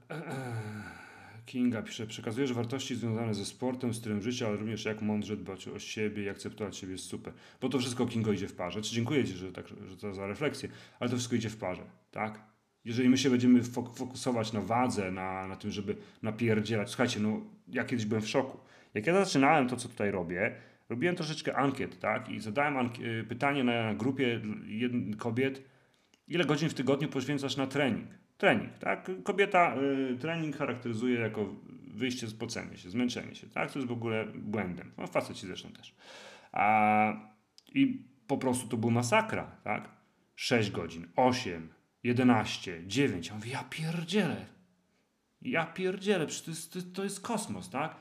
eee. Kinga pisze, przekazujesz wartości związane ze sportem, stylem życia, ale również jak mądrze dbać o siebie i akceptować siebie jest super. Bo to wszystko, Kingo, idzie w parze. Czy dziękuję Ci, że, tak, że to za refleksję, ale to wszystko idzie w parze, tak? Jeżeli my się będziemy fokusować na wadze, na, na tym, żeby napierdzielać. Słuchajcie, no ja kiedyś byłem w szoku. Jak ja zaczynałem to, co tutaj robię, robiłem troszeczkę ankiet, tak? I zadałem pytanie na grupie kobiet, ile godzin w tygodniu poświęcasz na trening? Trening, tak? Kobieta y, trening charakteryzuje jako wyjście z pocenia się, zmęczenie się, tak? To jest w ogóle błędem. No, faceci zresztą też. A, I po prostu to była masakra, tak? 6 godzin, 8, 11, 9. Ja mówię, ja pierdzielę. Ja pierdzielę, to jest, to jest kosmos, tak?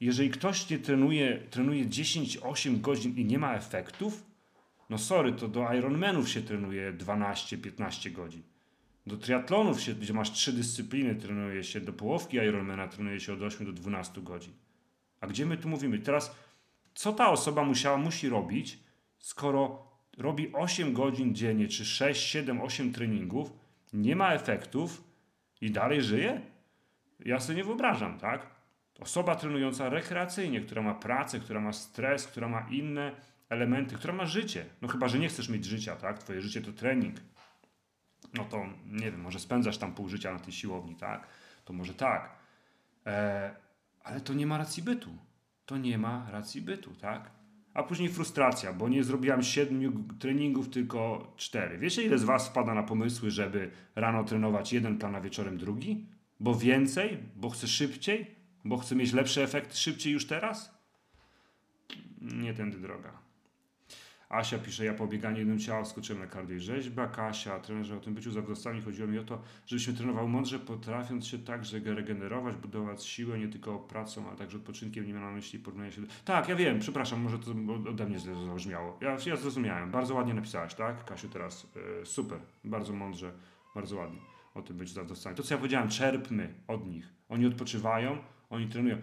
Jeżeli ktoś nie trenuje, trenuje 10-8 godzin i nie ma efektów, no sorry, to do Ironmanów się trenuje 12-15 godzin. Do triatlonów, się, gdzie masz trzy dyscypliny, trenuje się do połowki Ironmana, trenuje się od 8 do 12 godzin. A gdzie my tu mówimy? Teraz, co ta osoba musiała, musi robić, skoro robi 8 godzin dziennie, czy 6, 7, 8 treningów, nie ma efektów i dalej żyje? Ja sobie nie wyobrażam, tak? Osoba trenująca rekreacyjnie, która ma pracę, która ma stres, która ma inne elementy, która ma życie. No chyba, że nie chcesz mieć życia, tak? Twoje życie to trening no to nie wiem, może spędzasz tam pół życia na tej siłowni, tak? To może tak. E, ale to nie ma racji bytu. To nie ma racji bytu, tak? A później frustracja, bo nie zrobiłam siedmiu treningów, tylko cztery. Wiecie, ile z Was wpada na pomysły, żeby rano trenować jeden plan, a wieczorem drugi? Bo więcej? Bo chce szybciej? Bo chce mieć lepsze efekty szybciej już teraz? Nie tędy droga. Asia pisze, ja po bieganiu jednym ciała skoczyłem na kardio rzeźba. Kasia, trenerze o tym byciu zawodowcami chodziło mi o to, żebyśmy trenował mądrze, potrafiąc się także regenerować, budować siłę nie tylko pracą, a także odpoczynkiem. Nie miałem na myśli porównania się do... Tak, ja wiem, przepraszam, może to ode mnie zabrzmiało. Ja, ja zrozumiałem. Bardzo ładnie napisałaś, tak? Kasiu teraz. Yy, super. Bardzo mądrze, bardzo ładnie o tym byciu zawodowcami. To, co ja powiedziałem, czerpmy od nich. Oni odpoczywają, oni trenują.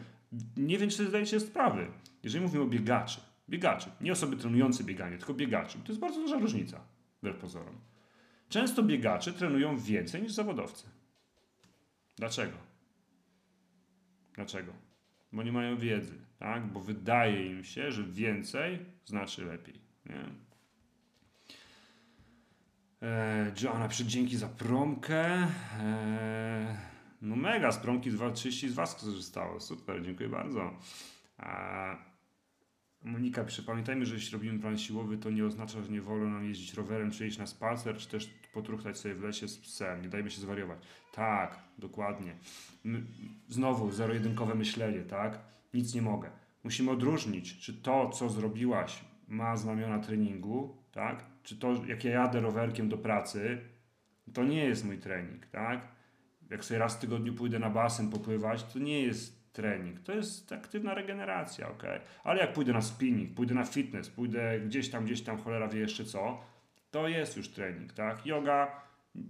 Nie wiem, czy sobie zdajecie sprawy. Jeżeli mówimy o biegaczy, Biegaczy. Nie osoby trenujące bieganie, tylko biegaczy. To jest bardzo duża różnica, wbrew pozorom. Często biegacze trenują więcej niż zawodowcy. Dlaczego? Dlaczego? Bo nie mają wiedzy, tak? Bo wydaje im się, że więcej znaczy lepiej. Nie? Eee, Joanna, dzięki za promkę. Eee, no mega, z promki 30 z Was korzystało. Super, dziękuję bardzo. Eee, Monika pisze, pamiętajmy, że jeśli robimy plan siłowy, to nie oznacza, że nie wolno nam jeździć rowerem, czy iść na spacer, czy też potruchtać sobie w lesie z psem. Nie dajmy się zwariować. Tak, dokładnie. My, znowu zero-jedynkowe myślenie, tak? Nic nie mogę. Musimy odróżnić, czy to, co zrobiłaś, ma znamiona treningu, tak? Czy to, jak ja jadę rowerkiem do pracy, to nie jest mój trening, tak? Jak sobie raz w tygodniu pójdę na basen popływać, to nie jest trening, to jest aktywna regeneracja, ok? Ale jak pójdę na spinning, pójdę na fitness, pójdę gdzieś tam, gdzieś tam, cholera wie jeszcze co, to jest już trening, tak? Yoga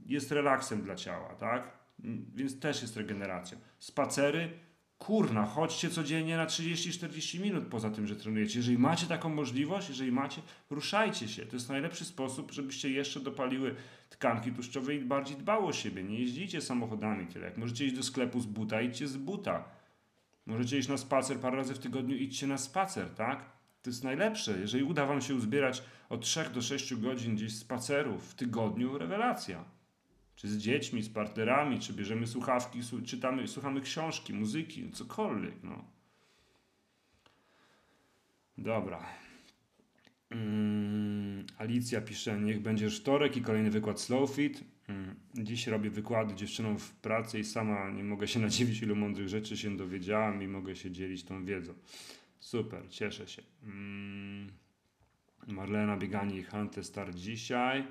jest relaksem dla ciała, tak? Więc też jest regeneracja. Spacery, kurna, chodźcie codziennie na 30-40 minut poza tym, że trenujecie. Jeżeli macie taką możliwość, jeżeli macie, ruszajcie się. To jest najlepszy sposób, żebyście jeszcze dopaliły tkanki tłuszczowe i bardziej dbało o siebie. Nie jeździcie samochodami tyle. Jak możecie iść do sklepu z buta, idźcie z buta. Możecie iść na spacer parę razy w tygodniu, idźcie na spacer, tak? To jest najlepsze. Jeżeli uda Wam się uzbierać od 3 do 6 godzin gdzieś spacerów w tygodniu, rewelacja. Czy z dziećmi, z partnerami, czy bierzemy słuchawki, czytamy, słuchamy książki, muzyki, cokolwiek, no. Dobra. Mm, Alicja pisze, niech będzie wtorek i kolejny wykład Slowfit. Mm, dziś robię wykłady dziewczynom w pracy i sama nie mogę się nadziwić, ilu mądrych rzeczy się dowiedziałam i mogę się dzielić tą wiedzą. Super, cieszę się. Mm, Marlena Bieganie i Hunter Start dzisiaj.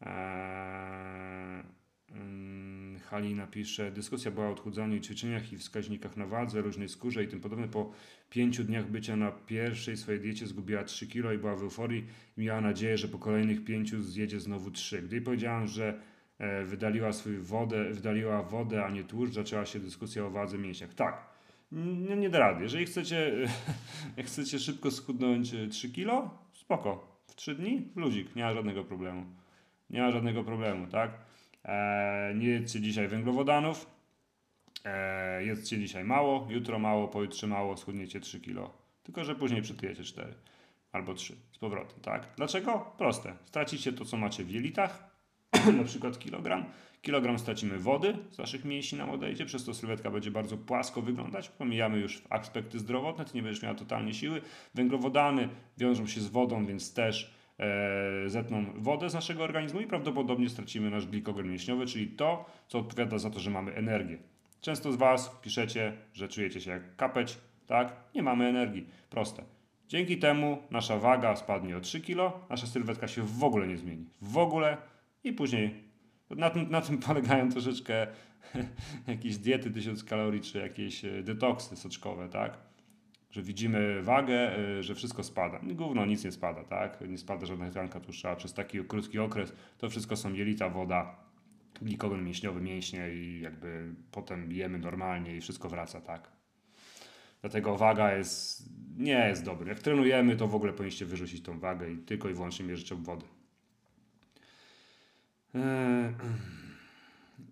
Eee, mm, Halina pisze, dyskusja była o odchudzaniu i ćwiczeniach i wskaźnikach na wadze, różnej skórze i tym podobne. Po pięciu dniach bycia na pierwszej swojej diecie zgubiła 3 kilo i była w euforii miała nadzieję, że po kolejnych pięciu zjedzie znowu 3. Gdy jej powiedziałam, że wydaliła swою wodę, wydaliła wodę, a nie tłuszcz, zaczęła się dyskusja o wadze mięśniach. Tak, nie, nie da rady. Jeżeli chcecie, jak chcecie szybko schudnąć 3 kilo, spoko. W 3 dni ludzik, nie ma żadnego problemu. Nie ma żadnego problemu, tak? Eee, nie jedzcie dzisiaj węglowodanów. Eee, jedzcie dzisiaj mało, jutro mało, pojutrze mało, schudniecie 3 kilo. Tylko, że później przytyjecie 4 albo 3 z powrotem, tak? Dlaczego? Proste. Stracicie to, co macie w jelitach, na przykład kilogram. Kilogram stracimy wody z waszych mięśni nam odejdzie, przez to sylwetka będzie bardzo płasko wyglądać. Pomijamy już aspekty zdrowotne, ty nie będziesz miała totalnie siły. Węglowodany wiążą się z wodą, więc też e, zetną wodę z naszego organizmu i prawdopodobnie stracimy nasz glikogen mięśniowy, czyli to, co odpowiada za to, że mamy energię. Często z Was piszecie, że czujecie się jak kapeć, tak? Nie mamy energii. Proste. Dzięki temu nasza waga spadnie o 3 kg, nasza sylwetka się w ogóle nie zmieni. W ogóle i później na tym, na tym polegają troszeczkę jakieś diety 1000 kalorii, czy jakieś e, detoksy soczkowe, tak? Że widzimy wagę, e, że wszystko spada. Gówno, nic nie spada, tak? Nie spada żadna tkanka tłuszcza. Przez taki krótki okres to wszystko są jelita, woda, glikogen mięśniowy, mięśnie i jakby potem jemy normalnie i wszystko wraca, tak? Dlatego waga jest, nie jest dobra. Jak trenujemy, to w ogóle powinniście wyrzucić tą wagę i tylko i wyłącznie mierzyć obwody. Eee,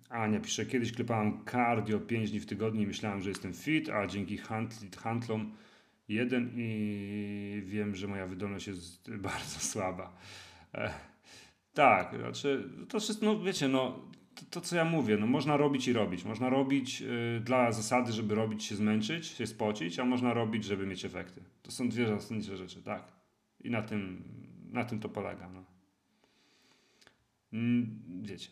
Ania pisze, kiedyś klepałem cardio 5 dni w tygodniu i myślałem, że jestem fit, a dzięki handlom jeden i wiem, że moja wydolność jest bardzo słaba. E, tak, znaczy, to wszystko, no wiecie, no to, to, co ja mówię, no można robić i robić. Można robić y, dla zasady, żeby robić się zmęczyć, się spocić, a można robić, żeby mieć efekty. To są dwie zasadnicze rzeczy, tak. I na tym, na tym to polega. No. Mm, wiecie.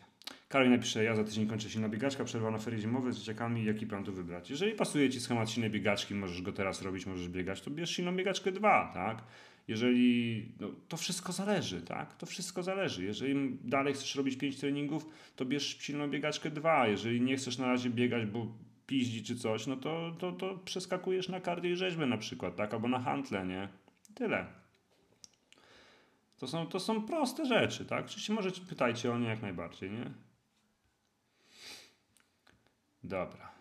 Karol napisze, ja za tydzień kończę silna biegaczka, przerwa na ferie zimowe z dzieciakami, jaki plan tu wybrać? Jeżeli pasuje Ci schemat silnej biegaczki, możesz go teraz robić, możesz biegać, to bierz silną biegaczkę 2, tak? Jeżeli, no, to wszystko zależy, tak? To wszystko zależy. Jeżeli dalej chcesz robić 5 treningów, to bierz silną biegaczkę 2. Jeżeli nie chcesz na razie biegać, bo piździ czy coś, no to, to, to przeskakujesz na kardio i rzeźbę na przykład, tak? Albo na hantle, nie? Tyle. To są, to są proste rzeczy, tak? Oczywiście możecie pytajcie o nie jak najbardziej, nie? Dobra.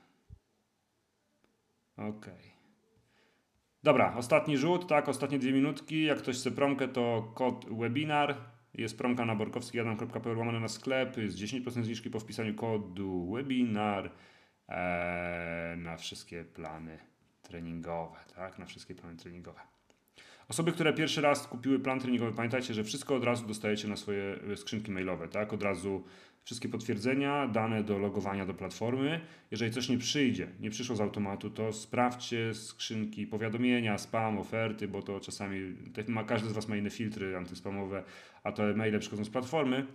Okej. Okay. Dobra, ostatni rzut, tak, ostatnie dwie minutki. Jak ktoś chce promkę, to kod webinar. Jest promka na borkowski.pl łamane na sklep. Jest 10% zniżki po wpisaniu kodu webinar ee, na wszystkie plany treningowe, tak, na wszystkie plany treningowe. Osoby, które pierwszy raz kupiły plan treningowy, pamiętajcie, że wszystko od razu dostajecie na swoje e, skrzynki mailowe, tak? Od razu wszystkie potwierdzenia, dane do logowania do platformy. Jeżeli coś nie przyjdzie, nie przyszło z automatu, to sprawdźcie skrzynki, powiadomienia, spam, oferty, bo to czasami, ma, każdy z Was ma inne filtry antyspamowe, a te maile przychodzą z platformy.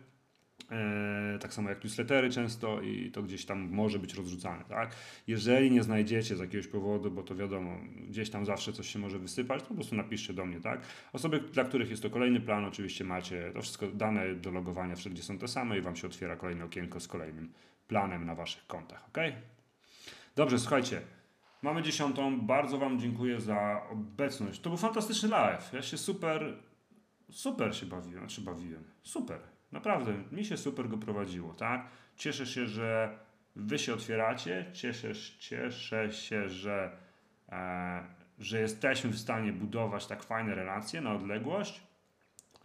E, tak samo jak newslettery często i to gdzieś tam może być rozrzucane, tak? Jeżeli nie znajdziecie z jakiegoś powodu, bo to wiadomo, gdzieś tam zawsze coś się może wysypać, to po prostu napiszcie do mnie, tak? Osoby, dla których jest to kolejny plan, oczywiście macie to wszystko dane do logowania wszędzie są te same i Wam się otwiera kolejne okienko z kolejnym planem na Waszych kontach, ok? Dobrze, słuchajcie, mamy dziesiątą, bardzo Wam dziękuję za obecność. To był fantastyczny live, ja się super, super się bawiłem, znaczy bawiłem, super Naprawdę, mi się super go prowadziło, tak? Cieszę się, że wy się otwieracie, cieszę, cieszę się, że, e, że jesteśmy w stanie budować tak fajne relacje na odległość,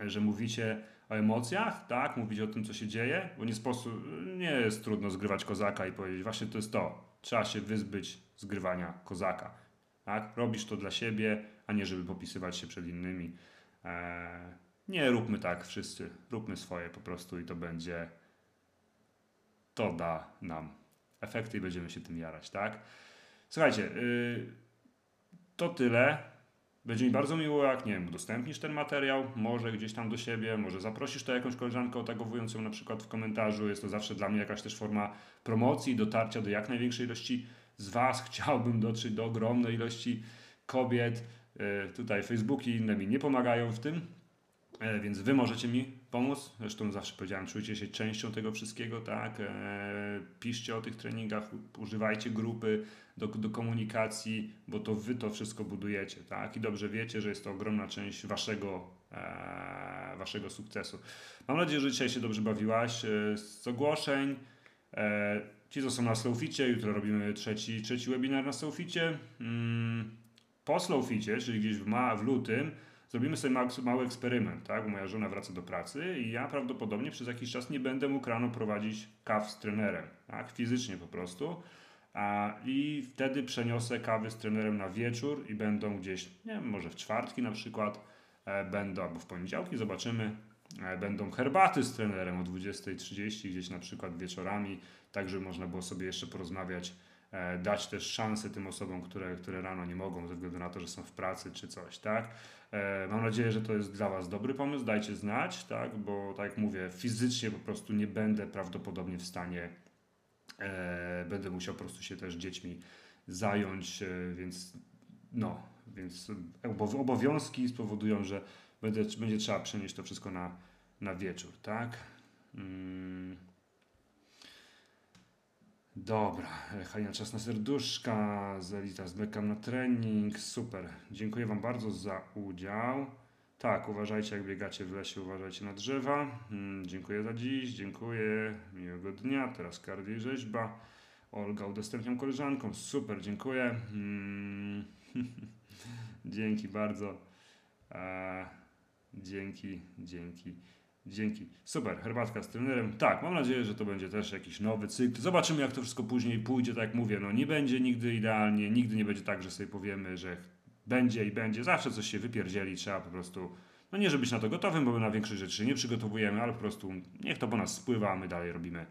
że mówicie o emocjach, tak? Mówicie o tym, co się dzieje, bo nie sposób, nie jest trudno zgrywać kozaka i powiedzieć, właśnie to jest to, trzeba się wyzbyć zgrywania kozaka, tak? Robisz to dla siebie, a nie żeby popisywać się przed innymi. E, nie róbmy tak wszyscy, róbmy swoje po prostu i to będzie, to da nam efekty i będziemy się tym jarać, tak? Słuchajcie, yy, to tyle. Będzie mi bardzo miło, jak nie wiem, udostępnisz ten materiał, może gdzieś tam do siebie, może zaprosisz to jakąś koleżankę otagowując ją na przykład w komentarzu. Jest to zawsze dla mnie jakaś też forma promocji, dotarcia do jak największej ilości z Was. Chciałbym dotrzeć do ogromnej ilości kobiet. Yy, tutaj Facebook i inne mi nie pomagają w tym, więc wy możecie mi pomóc. Zresztą zawsze powiedziałem, czujcie się częścią tego wszystkiego, tak? E, piszcie o tych treningach, używajcie grupy do, do komunikacji, bo to wy to wszystko budujecie, tak? I dobrze wiecie, że jest to ogromna część waszego, e, waszego sukcesu. Mam nadzieję, że dzisiaj się dobrze bawiłaś. Z ogłoszeń. Ci, co są na Slowficie, jutro robimy trzeci, trzeci webinar na Slowficie. Mm, po Slowficie, czyli gdzieś w, ma, w lutym, zrobimy sobie mały, mały eksperyment, tak? Moja żona wraca do pracy i ja prawdopodobnie przez jakiś czas nie będę mógł rano prowadzić kaw z trenerem, tak? Fizycznie po prostu. A, I wtedy przeniosę kawy z trenerem na wieczór i będą gdzieś, nie wiem, może w czwartki na przykład, e, będą, albo w poniedziałki, zobaczymy, e, będą herbaty z trenerem o 20.30 gdzieś na przykład wieczorami, tak żeby można było sobie jeszcze porozmawiać dać też szansę tym osobom, które, które rano nie mogą ze względu na to, że są w pracy czy coś, tak? E, mam nadzieję, że to jest dla Was dobry pomysł, dajcie znać, tak? Bo tak jak mówię, fizycznie po prostu nie będę prawdopodobnie w stanie, e, będę musiał po prostu się też dziećmi zająć, e, więc no, więc obowiązki spowodują, że będzie, będzie trzeba przenieść to wszystko na, na wieczór, tak? Mm. Dobra, Hania czas na serduszka, Zelita zmykam na trening, super. Dziękuję Wam bardzo za udział. Tak, uważajcie jak biegacie w lesie, uważajcie na drzewa. Hmm, dziękuję za dziś, dziękuję, miłego dnia. Teraz kardio i rzeźba. Olga udostępniam koleżankom, super, dziękuję. Hmm. dzięki bardzo. E, dzięki, dzięki. Dzięki. Super, herbatka z trenerem. Tak, mam nadzieję, że to będzie też jakiś nowy cykl. Zobaczymy, jak to wszystko później pójdzie. Tak jak mówię, no nie będzie nigdy idealnie, nigdy nie będzie tak, że sobie powiemy, że będzie i będzie. Zawsze coś się wypierdzieli, trzeba po prostu, no nie, żeby być na to gotowym, bo my na większość rzeczy nie przygotowujemy, ale po prostu niech to po nas spływa, a my dalej robimy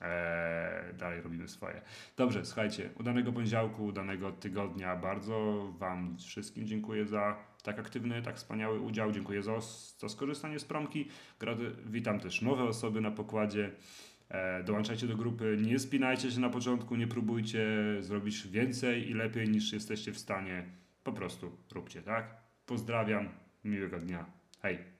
Eee, dalej robimy swoje. Dobrze, słuchajcie, udanego poniedziałku, udanego tygodnia. Bardzo Wam wszystkim dziękuję za tak aktywny, tak wspaniały udział. Dziękuję za, za skorzystanie z promki. Witam też nowe osoby na pokładzie. Eee, dołączajcie do grupy, nie spinajcie się na początku, nie próbujcie zrobić więcej i lepiej niż jesteście w stanie. Po prostu róbcie, tak? Pozdrawiam, miłego dnia. Hej!